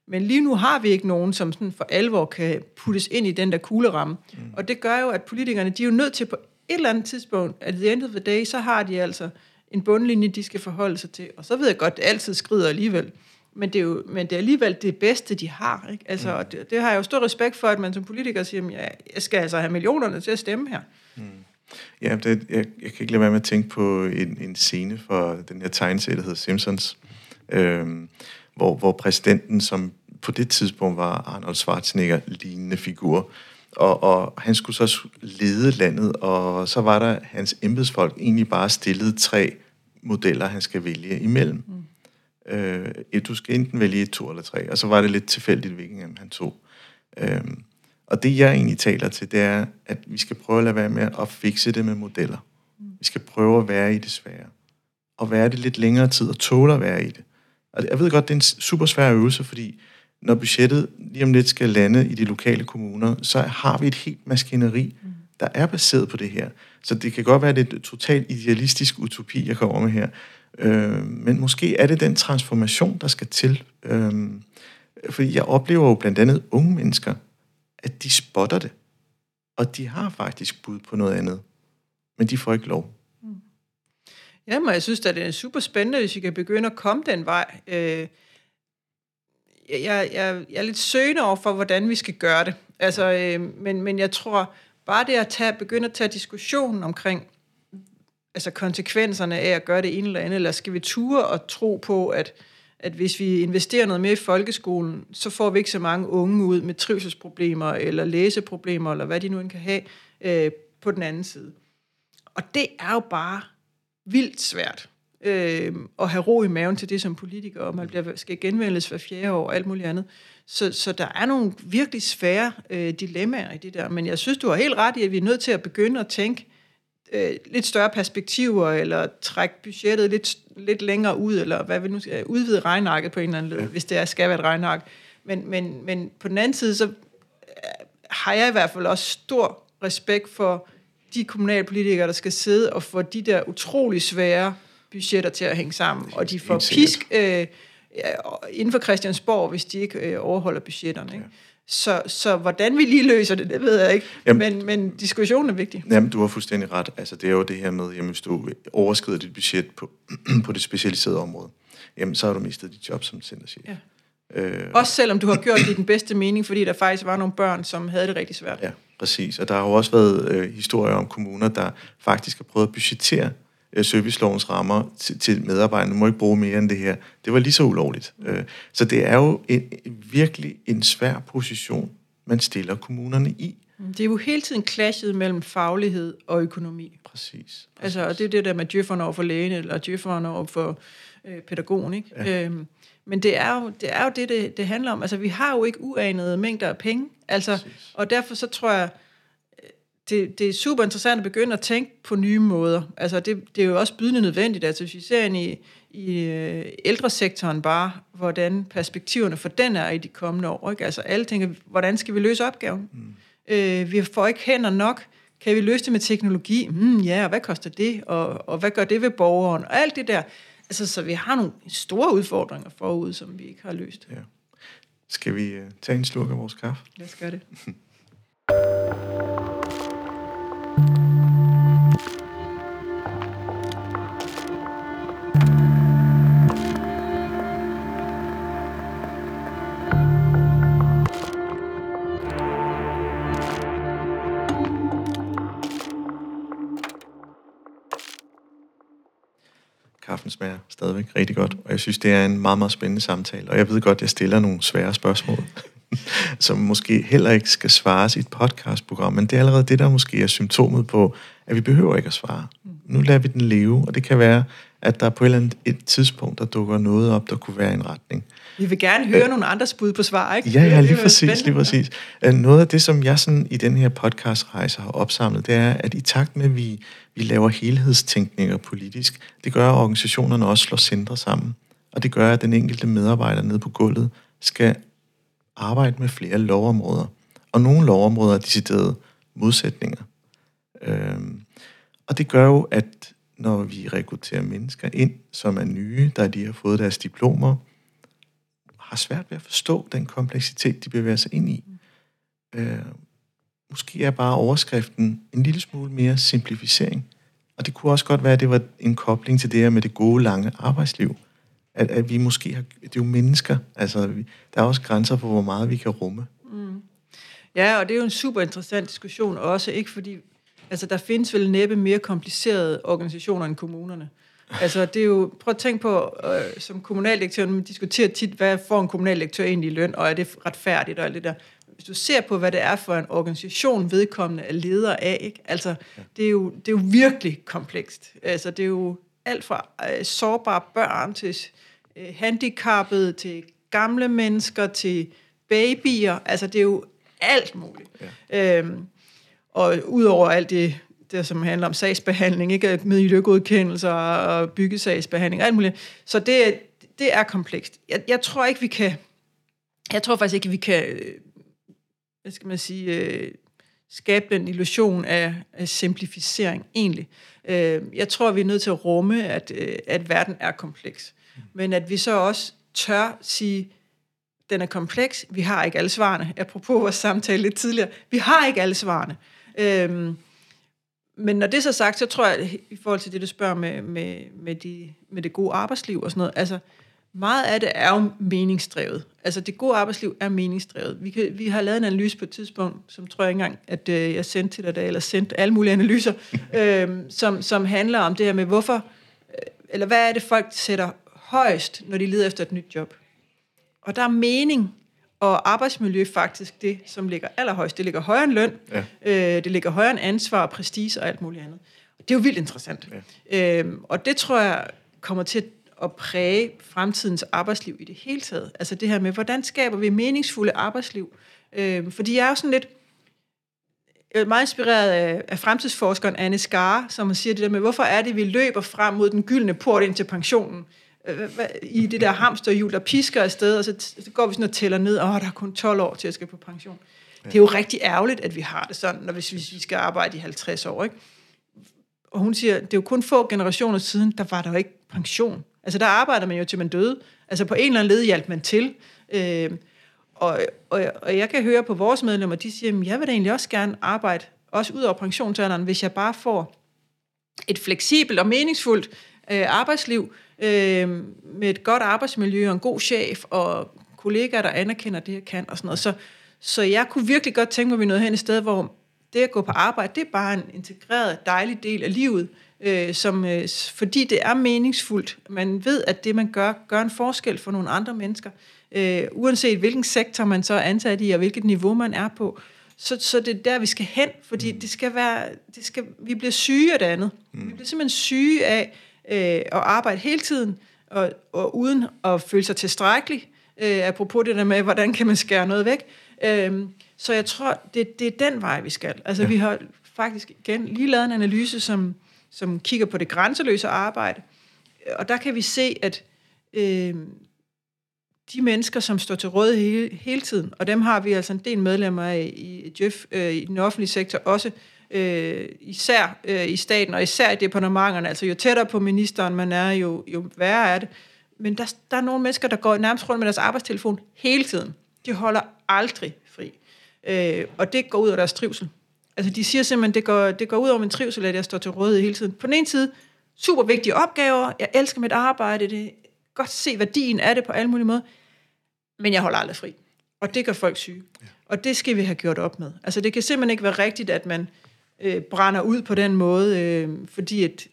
men lige nu har vi ikke nogen, som sådan for alvor kan puttes ind i den der kugleramme. Mm. Og det gør jo, at politikerne, de er jo nødt til på et eller andet tidspunkt, at the end of the day, så har de altså en bundlinje, de skal forholde sig til. Og så ved jeg godt, det altid skrider alligevel. Men det er jo men det er alligevel det bedste, de har. Ikke? Altså, Mm. og det, det har jeg jo stor respekt for, at man som politiker siger, at jeg skal altså have millionerne til at stemme her. Ja, det, jeg, jeg kan ikke lade være med at tænke på en, en scene for den her tegneserie, der hedder Simpsons, øhm, hvor, hvor præsidenten, som på det tidspunkt var Arnold Schwarzenegger lignende figur, og, og han skulle så lede landet, og så var der hans embedsfolk egentlig bare stillet tre modeller, han skal vælge imellem. Mm. Øh, du skal enten vælge et, to eller tre, og så var det lidt tilfældigt, hvilken han tog. Øhm, og det, jeg egentlig taler til, det er, at vi skal prøve at lade være med at fikse det med modeller. Vi skal prøve at være i det svære. Og være det lidt længere tid, og tåle at være i det. Og jeg ved godt, det er en super svær øvelse, fordi når budgettet lige om lidt skal lande i de lokale kommuner, så har vi et helt maskineri, der er baseret på det her. Så det kan godt være, at det er et totalt idealistisk utopi, jeg kommer med her. Øh, men måske er det den transformation, der skal til. Øh, fordi jeg oplever jo blandt andet unge mennesker, at de spotter det. Og de har faktisk bud på noget andet. Men de får ikke lov. Mm. Jamen, jeg synes at det er super spændende, hvis vi kan begynde at komme den vej. Øh, jeg, jeg, jeg er lidt søgende over for, hvordan vi skal gøre det. Altså, øh, men, men jeg tror, bare det at tage, begynde at tage diskussionen omkring altså konsekvenserne af at gøre det ene eller andet, eller skal vi ture og tro på, at, at hvis vi investerer noget mere i folkeskolen, så får vi ikke så mange unge ud med trivselsproblemer, eller læseproblemer, eller hvad de nu end kan have, øh, på den anden side. Og det er jo bare vildt svært øh, at have ro i maven til det som politiker, og man bliver, skal genvælges hver fjerde år og alt muligt andet. Så, så der er nogle virkelig svære øh, dilemmaer i det der. Men jeg synes, du har helt ret i, at vi er nødt til at begynde at tænke øh, lidt større perspektiver, eller trække budgettet lidt, lidt længere ud, eller hvad vi nu skal, udvide regnarket på en eller anden led, ja. hvis det er, skal være et regnark. Men, men, men på den anden side, så øh, har jeg i hvert fald også stor respekt for de kommunalpolitikere, der skal sidde og få de der utrolig svære budgetter til at hænge sammen, og de får pisk øh, ja, inden for Christiansborg, hvis de ikke øh, overholder budgetterne. Ikke? Så, så hvordan vi lige løser det, det ved jeg ikke. Jamen- men, men diskussionen er vigtig. Jamen, du har fuldstændig ret. Altså, det er jo det her med, jamen, hvis du overskrider dit budget på, på det specialiserede område, jamen, så har du mistet dit job som centerchef. Ja. Øh, Også selvom du har gjort det i den bedste mening, fordi der faktisk var nogle børn, som havde det rigtig svært. Ja, præcis. Og der har jo også været øh, historier om kommuner, der faktisk har prøvet at budgettere øh, servicelovens rammer til, til medarbejderne. Du må ikke bruge mere end det her. Det var lige så ulovligt. Øh, så det er jo en, virkelig en svær position, man stiller kommunerne i. Det er jo hele tiden clashet mellem faglighed og økonomi. Præcis. Altså, og det er det der med djøfferne over for lægen, eller djøfferne over for øh, pædagogen, ikke? Ja. Øhm, men det er jo det, er jo det, det, det handler om. Altså, vi har jo ikke uanede mængder af penge. Altså, Præcis. og derfor så tror jeg, det, det er super interessant at begynde at tænke på nye måder. Altså, det, det er jo også bydende nødvendigt. Altså, hvis vi ser ind i, i øh, ældresektoren bare, hvordan perspektiverne for den er i de kommende år. Ikke? Altså, alle tænker, hvordan skal vi løse opgaven? Mm. Øh, vi får ikke hænder nok. Kan vi løse det med teknologi? Mm, ja, og hvad koster det? Og, og hvad gør det ved borgeren? Og alt det der. Altså, så vi har nogle store udfordringer forud, som vi ikke har løst. Ja. Skal vi øh, tage en slurk af vores kaffe? Lad os gøre det. kaffen smager stadigvæk rigtig godt, og jeg synes, det er en meget, meget spændende samtale. Og jeg ved godt, jeg stiller nogle svære spørgsmål. som måske heller ikke skal svares i et podcastprogram, men det er allerede det, der måske er symptomet på, at vi behøver ikke at svare. Nu lader vi den leve, og det kan være, at der på et eller andet et tidspunkt, der dukker noget op, der kunne være en retning. Vi vil gerne høre øh, nogle andres bud på svar, ikke? Ja, ja, lige præcis, lige præcis. Øh, noget af det, som jeg sådan i den her podcastrejse har opsamlet, det er, at i takt med, at vi, vi laver helhedstænkninger politisk, det gør, at organisationerne også slår centre sammen. Og det gør, at den enkelte medarbejder nede på gulvet skal arbejde med flere lovområder. Og nogle lovområder er deciderede modsætninger. Øhm, og det gør jo, at når vi rekrutterer mennesker ind, som er nye, der de har fået deres diplomer, har svært ved at forstå den kompleksitet, de bevæger sig ind i. Øh, måske er bare overskriften en lille smule mere simplificering. Og det kunne også godt være, at det var en kobling til det her med det gode, lange arbejdsliv. At, at vi måske har... Det er jo mennesker. Altså, vi, der er også grænser for, hvor meget vi kan rumme. Mm. Ja, og det er jo en super interessant diskussion også, ikke fordi... Altså, der findes vel næppe mere komplicerede organisationer end kommunerne. Altså, det er jo, prøv at tænke på, øh, som kommunaldirektør, man diskuterer tit, hvad får en kommunaldirektør egentlig i løn, og er det retfærdigt og alt det der. Hvis du ser på, hvad det er for en organisation, vedkommende er leder af, ikke? Altså, det er, jo, det er jo virkelig komplekst. Altså, det er jo alt fra øh, sårbare børn til øh, handicappede, til gamle mennesker, til babyer. Altså, det er jo alt muligt. Ja. Øhm, og udover alt det det, som handler om sagsbehandling, ikke miljøgodkendelser og byggesagsbehandling, alt muligt. Så det, det er komplekst. Jeg, jeg tror ikke, vi kan... Jeg tror faktisk ikke, vi kan... Øh, hvad skal man sige... Øh, skabe den illusion af, af simplificering, egentlig. Øh, jeg tror, vi er nødt til at rumme, at, at verden er kompleks. Men at vi så også tør sige, den er kompleks, vi har ikke alle svarene. Apropos vores samtale lidt tidligere, vi har ikke alle svarene. Øhm, men når det er så sagt, så tror jeg, i forhold til det, du spørger med, med, med, de, med det gode arbejdsliv og sådan noget, altså meget af det er jo meningsdrevet. Altså det gode arbejdsliv er meningsdrevet. Vi, kan, vi har lavet en analyse på et tidspunkt, som tror jeg engang, at øh, jeg sendte til dig, eller sendte alle mulige analyser, øh, som, som handler om det her med, hvorfor, øh, eller hvad er det folk sætter højst, når de leder efter et nyt job. Og der er mening og arbejdsmiljø faktisk det, som ligger allerhøjst. Det ligger højere end løn, ja. øh, det ligger højere end ansvar, prestige og alt muligt andet. Og det er jo vildt interessant. Ja. Øhm, og det tror jeg kommer til at præge fremtidens arbejdsliv i det hele taget. Altså det her med, hvordan skaber vi meningsfulde arbejdsliv? Øhm, fordi jeg er jo sådan lidt jeg er meget inspireret af, af fremtidsforskeren Anne Skar, som siger det der med, hvorfor er det, vi løber frem mod den gyldne port ind til pensionen? Øh, i det der hamsterhjul, der pisker afsted, og så, så går vi sådan og tæller ned, og der er kun 12 år til at skal på pension. Ja. Det er jo rigtig ærgerligt, at vi har det sådan, når, hvis, hvis vi skal arbejde i 50 år. Ikke? Og hun siger, det er jo kun få generationer siden, der var der jo ikke pension. Altså der arbejder man jo til man døde. Altså på en eller anden led hjalp man til. Øh, og, og, og jeg kan høre på vores medlemmer, de siger, at jeg vil da egentlig også gerne arbejde, også ud over pensionsalderen, hvis jeg bare får et fleksibelt og meningsfuldt øh, arbejdsliv, øh, med et godt arbejdsmiljø og en god chef og kollegaer, der anerkender det, jeg kan og sådan noget. Så, så jeg kunne virkelig godt tænke mig, at vi nåede hen et sted, hvor det at gå på arbejde, det er bare en integreret, dejlig del af livet, øh, som, øh, fordi det er meningsfuldt. Man ved, at det, man gør, gør en forskel for nogle andre mennesker. Øh, uanset hvilken sektor man så er ansat i, og hvilket niveau man er på. Så, så det er der, vi skal hen, fordi det skal være, det skal, vi bliver syge af det andet. Mm. Vi bliver simpelthen syge af, øh, at arbejde hele tiden, og, og uden at føle sig tilstrækkelig, øh, apropos det der med, hvordan kan man skære noget væk. Øh, så jeg tror, det, det er den vej, vi skal. Altså, ja. vi har faktisk igen lige lavet en analyse, som, som kigger på det grænseløse arbejde, og der kan vi se, at øh, de mennesker, som står til råd hele, hele tiden, og dem har vi altså en del medlemmer af i Jeff, øh, i den offentlige sektor også, øh, især øh, i staten, og især i departementerne. Altså jo tættere på ministeren man er, jo, jo værre er det. Men der, der er nogle mennesker, der går nærmest rundt med deres arbejdstelefon hele tiden. De holder aldrig fri. Øh, og det går ud over deres trivsel. Altså de siger simpelthen, det går, det går ud over min trivsel, at jeg står til rådighed hele tiden. På den ene side, super vigtige opgaver, jeg elsker mit arbejde, det er godt se værdien af det på alle mulige måder, men jeg holder aldrig fri. Og det gør folk syge. Ja. Og det skal vi have gjort op med. Altså det kan simpelthen ikke være rigtigt, at man øh, brænder ud på den måde, øh, fordi et,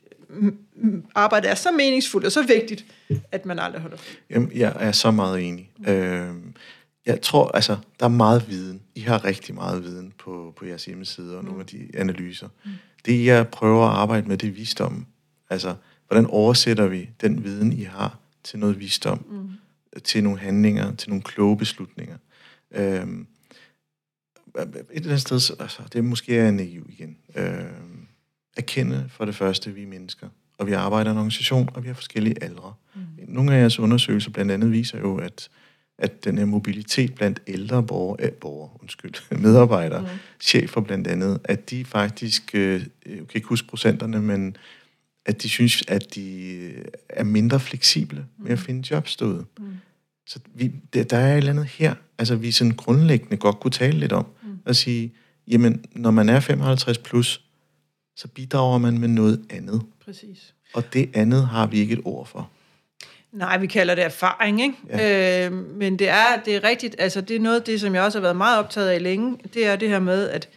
arbejdet er så meningsfuldt og så vigtigt, at man aldrig holder fri. Jamen, jeg er så meget enig. Mm. Øh, jeg tror, altså, der er meget viden. I har rigtig meget viden på, på jeres hjemmeside og mm. nogle af de analyser. Mm. Det, jeg prøver at arbejde med, det er visdom. Altså, hvordan oversætter vi den viden, I har, til noget visdom, mm. til nogle handlinger, til nogle kloge beslutninger. Øhm, et eller andet sted, altså, det er måske er naiv igen. Øhm, erkende for det første, vi er mennesker, og vi arbejder i en organisation, og vi har forskellige aldre. Mm. Nogle af jeres undersøgelser blandt andet viser jo, at at den her mobilitet blandt ældre borgere, øh, borgere undskyld, medarbejdere, mm. chefer blandt andet, at de faktisk, øh, jeg kan ikke huske procenterne, men at de synes, at de øh, er mindre fleksible med at mm. finde jobs derude. Mm. Så vi, der, der er et eller andet her, altså vi sådan grundlæggende godt kunne tale lidt om, mm. sige, jamen, når man er 55 plus, så bidrager man med noget andet. Præcis. Og det andet har vi ikke et ord for. Nej, vi kalder det erfaring, ikke? Ja. Øh, men det er, det er rigtigt, altså det er noget af det, som jeg også har været meget optaget af længe, det er det her med, at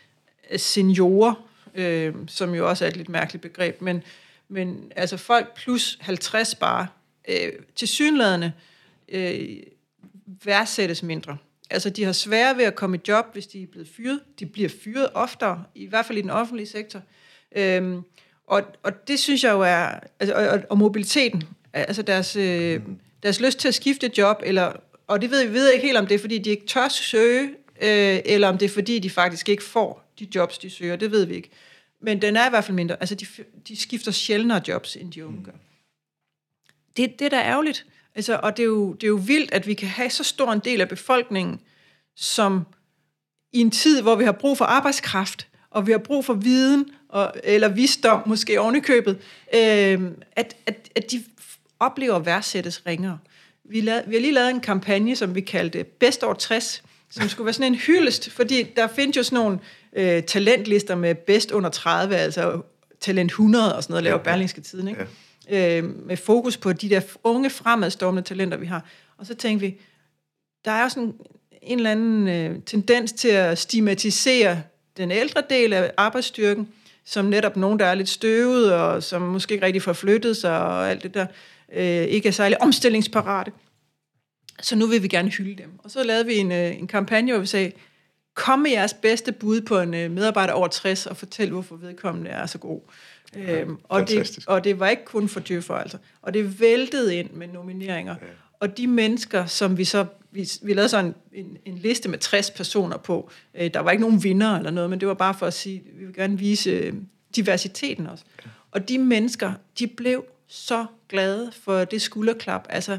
seniorer, øh, som jo også er et lidt mærkeligt begreb, men, men altså folk plus 50 bare, øh, til synlædende, øh, værdsættes mindre. Altså, de har svære ved at komme i job, hvis de er blevet fyret. De bliver fyret oftere, i hvert fald i den offentlige sektor. Øhm, og, og det synes jeg jo er... Altså, og, og mobiliteten altså deres, øh, deres lyst til at skifte job, eller, og det ved vi ved ikke helt, om det er, fordi de ikke tør søge, øh, eller om det er, fordi de faktisk ikke får de jobs, de søger. Det ved vi ikke. Men den er i hvert fald mindre. Altså, de, de skifter sjældnere jobs, end de unge gør. Det, det er da ærgerligt. Altså, og det er, jo, det er jo vildt, at vi kan have så stor en del af befolkningen, som i en tid, hvor vi har brug for arbejdskraft, og vi har brug for viden, og, eller visdom, måske ovenikøbet, øh, at, at, at de oplever værdsættes ringere. Vi, lavede, vi har lige lavet en kampagne, som vi kaldte Best over 60, som skulle være sådan en hyldest, fordi der findes jo sådan nogle øh, talentlister med bedst under 30, altså talent 100 og sådan noget, laver ja, Berlingske Tiden, ikke? Ja. Øh, med fokus på de der unge fremadstormende talenter, vi har. Og så tænkte vi, der er jo sådan en eller anden øh, tendens til at stigmatisere den ældre del af arbejdsstyrken, som netop nogen, der er lidt støvet, og som måske ikke rigtig får flyttet sig, og alt det der øh, ikke er særlig omstillingsparate. Så nu vil vi gerne hylde dem. Og så lavede vi en, øh, en kampagne, hvor vi sagde, kom med jeres bedste bud på en øh, medarbejder over 60, og fortæl, hvorfor vedkommende er så god. Ja, øhm, og, det, og det var ikke kun for djøffer, altså. Og det væltede ind med nomineringer. Ja. Og de mennesker, som vi så... Vi, vi lavede sådan en, en, en liste med 60 personer på. Øh, der var ikke nogen vinder eller noget, men det var bare for at sige, vi vil gerne vise øh, diversiteten også. Og de mennesker, de blev så glade for det skulderklap. Altså,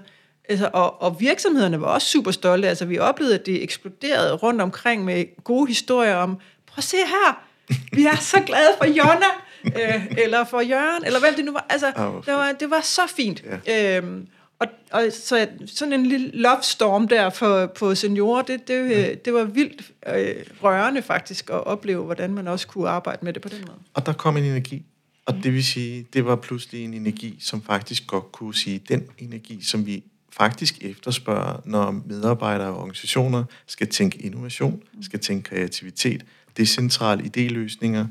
altså, og, og virksomhederne var også super stolte. Altså, vi oplevede, at det eksploderede rundt omkring med gode historier om, prøv at se her, vi er så glade for Jonna, øh, eller for Jørgen, eller hvem det nu var. Altså, det var, det var så fint. Ja. Øhm, og, og så sådan en lille love storm der for, på seniorer, det, det, ja. det var vildt øh, rørende faktisk at opleve, hvordan man også kunne arbejde med det på den måde. Og der kom en energi. Og det vil sige, det var pludselig en energi, som faktisk godt kunne sige, den energi, som vi faktisk efterspørger, når medarbejdere og organisationer skal tænke innovation, skal tænke kreativitet, decentrale idéløsninger,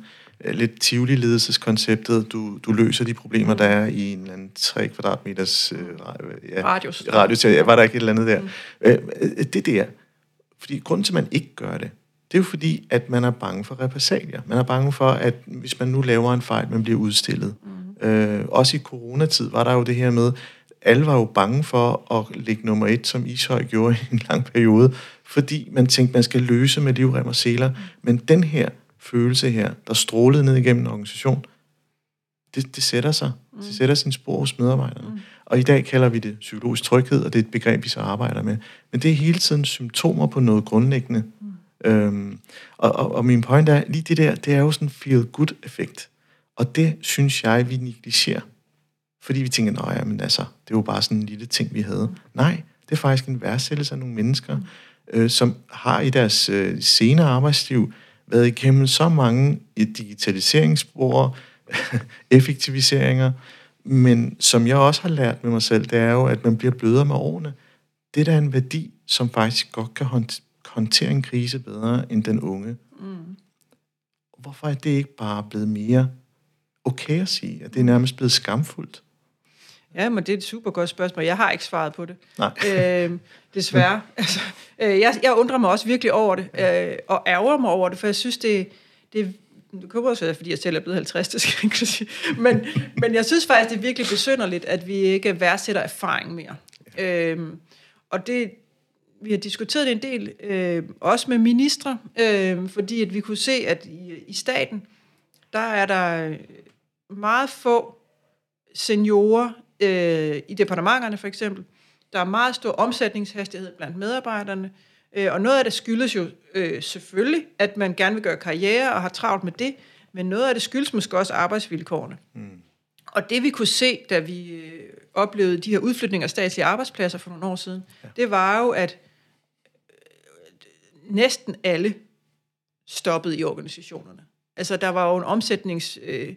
øh, lidt Tivoli-ledelseskonceptet. Du, du løser de problemer, der er i en eller anden 3 kvadratmeters øh, ja, radius. radius. Ja, var der ikke et eller andet der? Mm. Øh, det der. Fordi grunden til, at man ikke gør det, det er jo fordi, at man er bange for repressalier. Man er bange for, at hvis man nu laver en fejl, man bliver udstillet. Mm. Øh, også i coronatid var der jo det her med, alle var jo bange for at ligge nummer et, som Ishøj gjorde i en lang periode, fordi man tænkte, man skal løse med livrem og seler. Mm. Men den her følelse her, der strålede ned igennem en organisation, det, det sætter sig. Mm. Det sætter sin spor hos medarbejderne. Mm. Og i dag kalder vi det psykologisk tryghed, og det er et begreb, vi så arbejder med. Men det er hele tiden symptomer på noget grundlæggende. Mm Øhm, og, og, og min point er, lige det der, det er jo sådan en feel-good-effekt. Og det synes jeg, vi negligerer. Fordi vi tænker, nej, ja, men altså, det er jo bare sådan en lille ting, vi havde. Nej, det er faktisk en værdsættelse af nogle mennesker, øh, som har i deres øh, senere arbejdsliv været igennem så mange digitaliseringsspor, effektiviseringer, men som jeg også har lært med mig selv, det er jo, at man bliver blødere med årene. Det der er en værdi, som faktisk godt kan håndtere en krise bedre end den unge. Mm. Hvorfor er det ikke bare blevet mere okay at sige? At det er nærmest blevet skamfuldt? Ja, men det er et super godt spørgsmål. Jeg har ikke svaret på det. Nej. Øh, desværre. altså, øh, jeg, jeg undrer mig også virkelig over det, øh, og ærger mig over det, for jeg synes, det, det det kunne også være, fordi jeg selv er blevet 50, det skal jeg ikke sige. Men, men jeg synes faktisk, det er virkelig besynderligt, at vi ikke værdsætter erfaring mere. Ja. Øhm, og det, vi har diskuteret det en del, øh, også med ministre, øh, fordi at vi kunne se, at i, i staten, der er der meget få seniorer øh, i departementerne for eksempel. Der er meget stor omsætningshastighed blandt medarbejderne, øh, og noget af det skyldes jo øh, selvfølgelig, at man gerne vil gøre karriere og har travlt med det, men noget af det skyldes måske også arbejdsvilkårene. Mm. Og det vi kunne se, da vi øh, oplevede de her udflytninger af statslige arbejdspladser for nogle år siden, ja. det var jo, at øh, næsten alle stoppede i organisationerne. Altså der var jo en omsætnings... Øh,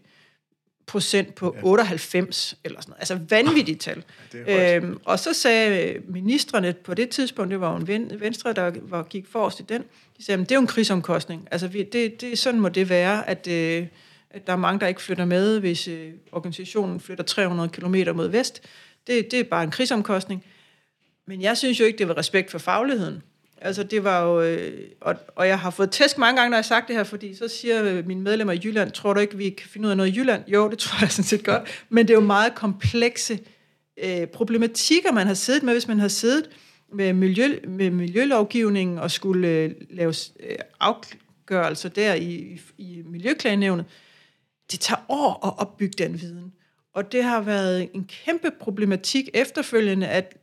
procent på ja. 98, eller sådan noget. Altså vanvittigt tal. Ja, øhm, og så sagde ministerne på det tidspunkt, det var jo en venstre, der var, gik forrest i den, de sagde, at det er jo en krigsomkostning. Altså vi, det, det, sådan må det være, at, øh, at der er mange, der ikke flytter med, hvis øh, organisationen flytter 300 km mod vest. Det, det er bare en krigsomkostning. Men jeg synes jo ikke, det var respekt for fagligheden. Altså det var jo, øh, og, og jeg har fået tæsk mange gange, når jeg har sagt det her, fordi så siger mine medlemmer i Jylland, tror du ikke, vi kan finde ud af noget i Jylland? Jo, det tror jeg sådan set godt, men det er jo meget komplekse øh, problematikker, man har siddet med, hvis man har siddet med, miljø, med miljølovgivningen og skulle øh, lave øh, afgørelser der i, i, i Miljøklagenævnet. Det tager år at opbygge den viden. Og det har været en kæmpe problematik efterfølgende, at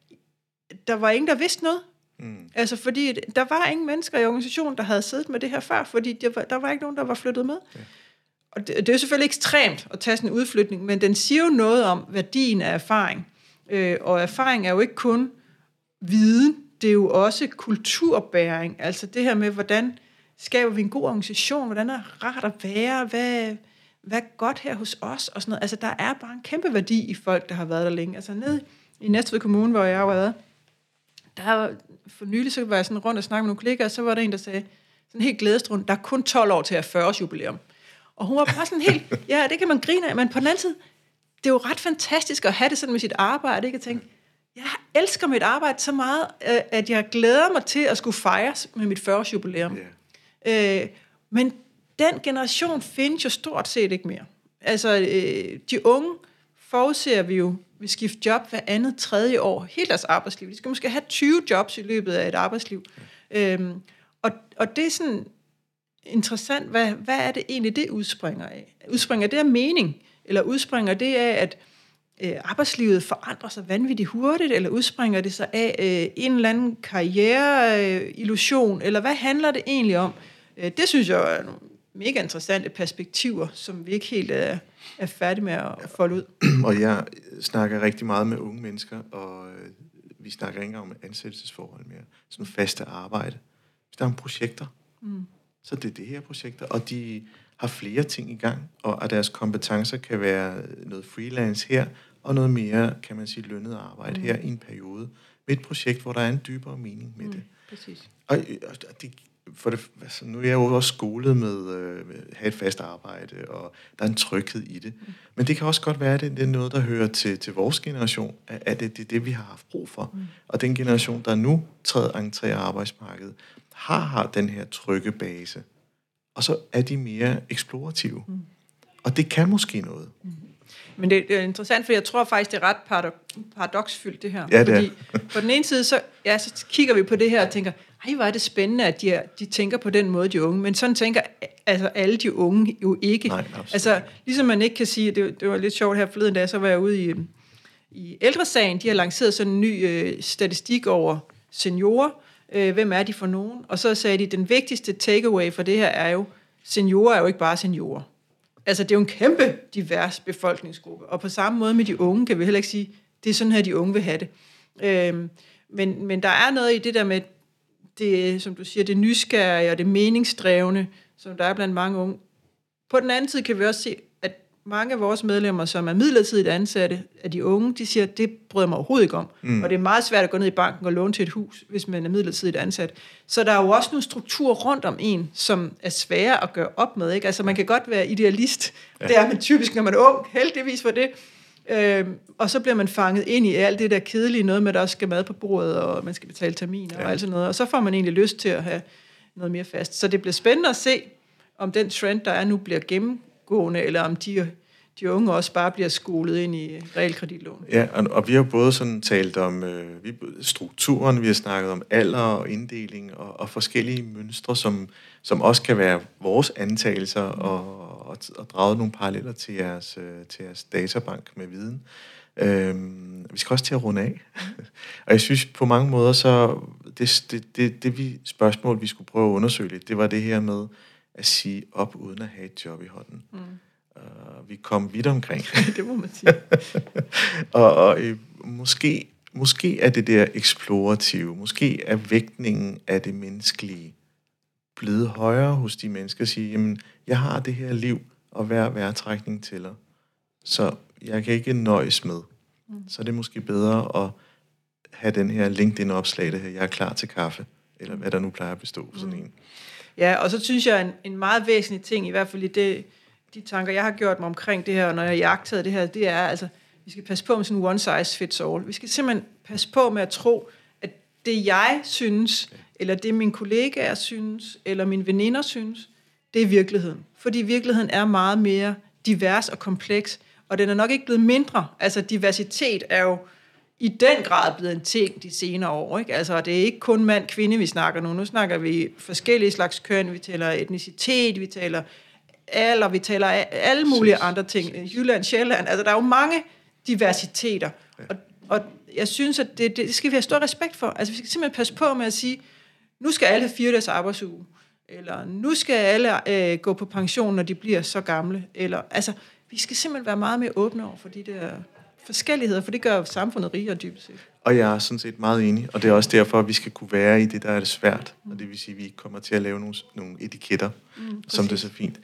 der var ingen, der vidste noget. Mm. Altså fordi der var ingen mennesker i organisationen, der havde siddet med det her før, fordi der var, der var ikke nogen, der var flyttet med. Ja. Og det, det er jo selvfølgelig ekstremt at tage sådan en udflytning, men den siger jo noget om værdien af erfaring. Øh, og erfaring er jo ikke kun viden, det er jo også kulturbæring. Altså det her med, hvordan skaber vi en god organisation, hvordan er rart at være, hvad, hvad er godt her hos os, og sådan noget. Altså der er bare en kæmpe værdi i folk, der har været der længe. Altså ned i Næstved Kommune, hvor jeg har været, der for nylig, så var jeg sådan rundt og snakke med nogle kollegaer, og så var der en, der sagde, sådan helt glædestrund, der er kun 12 år til at 40 års jubilæum. Og hun var bare sådan helt, ja, det kan man grine af, men på den anden side, det er jo ret fantastisk at have det sådan med sit arbejde, ikke? At tænke, jeg elsker mit arbejde så meget, øh, at jeg glæder mig til at skulle fejres med mit 40 års jubilæum. Yeah. Øh, men den generation findes jo stort set ikke mere. Altså, øh, de unge forudser vi jo vil skifte job hver andet tredje år, hele deres arbejdsliv. De skal måske have 20 jobs i løbet af et arbejdsliv. Ja. Øhm, og, og det er sådan interessant, hvad, hvad er det egentlig, det udspringer af? Udspringer det af mening? Eller udspringer det af, at øh, arbejdslivet forandrer sig vanvittigt hurtigt? Eller udspringer det sig af øh, en eller anden karriereillusion? Eller hvad handler det egentlig om? Øh, det synes jeg er nogle mega interessante perspektiver, som vi ikke helt er, er færdige med at folde ud. Og jeg snakker rigtig meget med unge mennesker, og øh, vi snakker ikke om ansættelsesforhold mere. Sådan faste arbejde. Hvis der er projekter, mm. så det er det her projekter, og de har flere ting i gang, og at deres kompetencer kan være noget freelance her, og noget mere, kan man sige, lønnet arbejde mm. her i en periode, med et projekt, hvor der er en dybere mening med mm, det. Præcis. Og, og det, for det, altså, nu er jeg jo også skolet med øh, at have et fast arbejde, og der er en tryghed i det. Mm. Men det kan også godt være, at det, det er noget, der hører til, til vores generation, at det, det er det, vi har haft brug for. Mm. Og den generation, der nu træder entré af arbejdsmarkedet, har, har den her trygge base. Og så er de mere eksplorative. Mm. Og det kan måske noget. Mm. Men det er interessant, for jeg tror faktisk, det er ret paradoksfyldt, det her. Ja, det fordi er. på den ene side, så, ja, så kigger vi på det her og tænker, ej, hvor er det spændende, at de, er, de tænker på den måde, de unge. Men sådan tænker altså, alle de unge jo ikke. Nej, altså, ligesom man ikke kan sige, det, det var lidt sjovt her forleden dag, så var jeg ude i, i ældresagen. De har lanceret sådan en ny øh, statistik over seniorer. Øh, hvem er de for nogen? Og så sagde de, den vigtigste takeaway for det her er jo, seniorer er jo ikke bare seniorer. Altså, det er jo en kæmpe divers befolkningsgruppe. Og på samme måde med de unge, kan vi heller ikke sige, det er sådan her, de unge vil have det. Øh, men, men der er noget i det der med, det, som du siger, det nysgerrige og det meningsdrevne, som der er blandt mange unge. På den anden side kan vi også se, at mange af vores medlemmer, som er midlertidigt ansatte af de unge, de siger, at det bryder mig overhovedet ikke om. Mm. Og det er meget svært at gå ned i banken og låne til et hus, hvis man er midlertidigt ansat. Så der er jo også nogle strukturer rundt om en, som er svære at gøre op med. Ikke? Altså man kan godt være idealist. Ja. Det er man typisk, når man er ung. Heldigvis for det. Øhm, og så bliver man fanget ind i alt det der kedelige, noget med, at der også skal mad på bordet, og man skal betale terminer ja. og alt sådan noget. Og så får man egentlig lyst til at have noget mere fast. Så det bliver spændende at se, om den trend, der er nu, bliver gennemgående, eller om de, de unge også bare bliver skolet ind i realkreditlån. Ja, og, og vi har både sådan talt om øh, vi, strukturen, vi har snakket om alder og inddeling, og, og forskellige mønstre, som, som også kan være vores antagelser, og, og, og draget nogle paralleller til jeres, øh, til jeres databank med viden. Øhm, vi skal også til at runde af. og jeg synes på mange måder, så det, det, det, det vi, spørgsmål, vi skulle prøve at undersøge lidt, det var det her med at sige op, uden at have et job i hånden. Mm. Uh, vi kom vidt omkring. det må man sige. og og øh, måske, måske er det der eksplorative, måske er vægtningen af det menneskelige blevet højere hos de mennesker, at sige, jamen, jeg har det her liv, og hver vejrtrækning tæller. Så jeg kan ikke nøjes med. Mm. Så er det måske bedre at have den her LinkedIn-opslag, det her, jeg er klar til kaffe, eller hvad der nu plejer at bestå for sådan mm. en. Ja, og så synes jeg, en, en meget væsentlig ting, i hvert fald i det, de tanker, jeg har gjort mig omkring det her, når jeg jagtede det her, det er, altså, vi skal passe på med sådan one size fits all. Vi skal simpelthen passe på med at tro, at det jeg synes, eller det mine kollegaer synes, eller mine veninder synes, det er virkeligheden. Fordi virkeligheden er meget mere divers og kompleks, og den er nok ikke blevet mindre. Altså diversitet er jo i den grad blevet en ting de senere år. Ikke? Altså, det er ikke kun mand-kvinde, vi snakker nu. Nu snakker vi forskellige slags køn. Vi taler etnicitet, vi taler alder, vi taler alle mulige andre ting. Jylland, Sjælland. Altså, der er jo mange diversiteter. Og, og jeg synes, at det, det skal vi have stor respekt for. Altså, vi skal simpelthen passe på med at sige, nu skal alle have fire dages arbejdsuge. Eller nu skal alle øh, gå på pension, når de bliver så gamle. Eller, altså, vi skal simpelthen være meget mere åbne over for de der forskelligheder, for det gør samfundet rigere dybest set. Og jeg er sådan set meget enig, og det er også derfor, at vi skal kunne være i det, der er det svært. Og det vil sige, at vi ikke kommer til at lave nogle, nogle etiketter, mm, som det er så fint.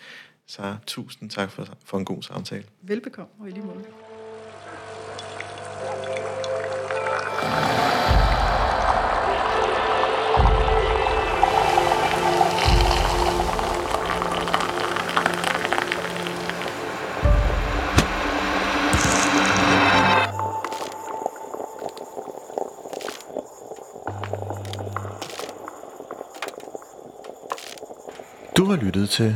Så tusind tak for, for en god samtale. Velbekomme, og i lige måde. Du har lyttet til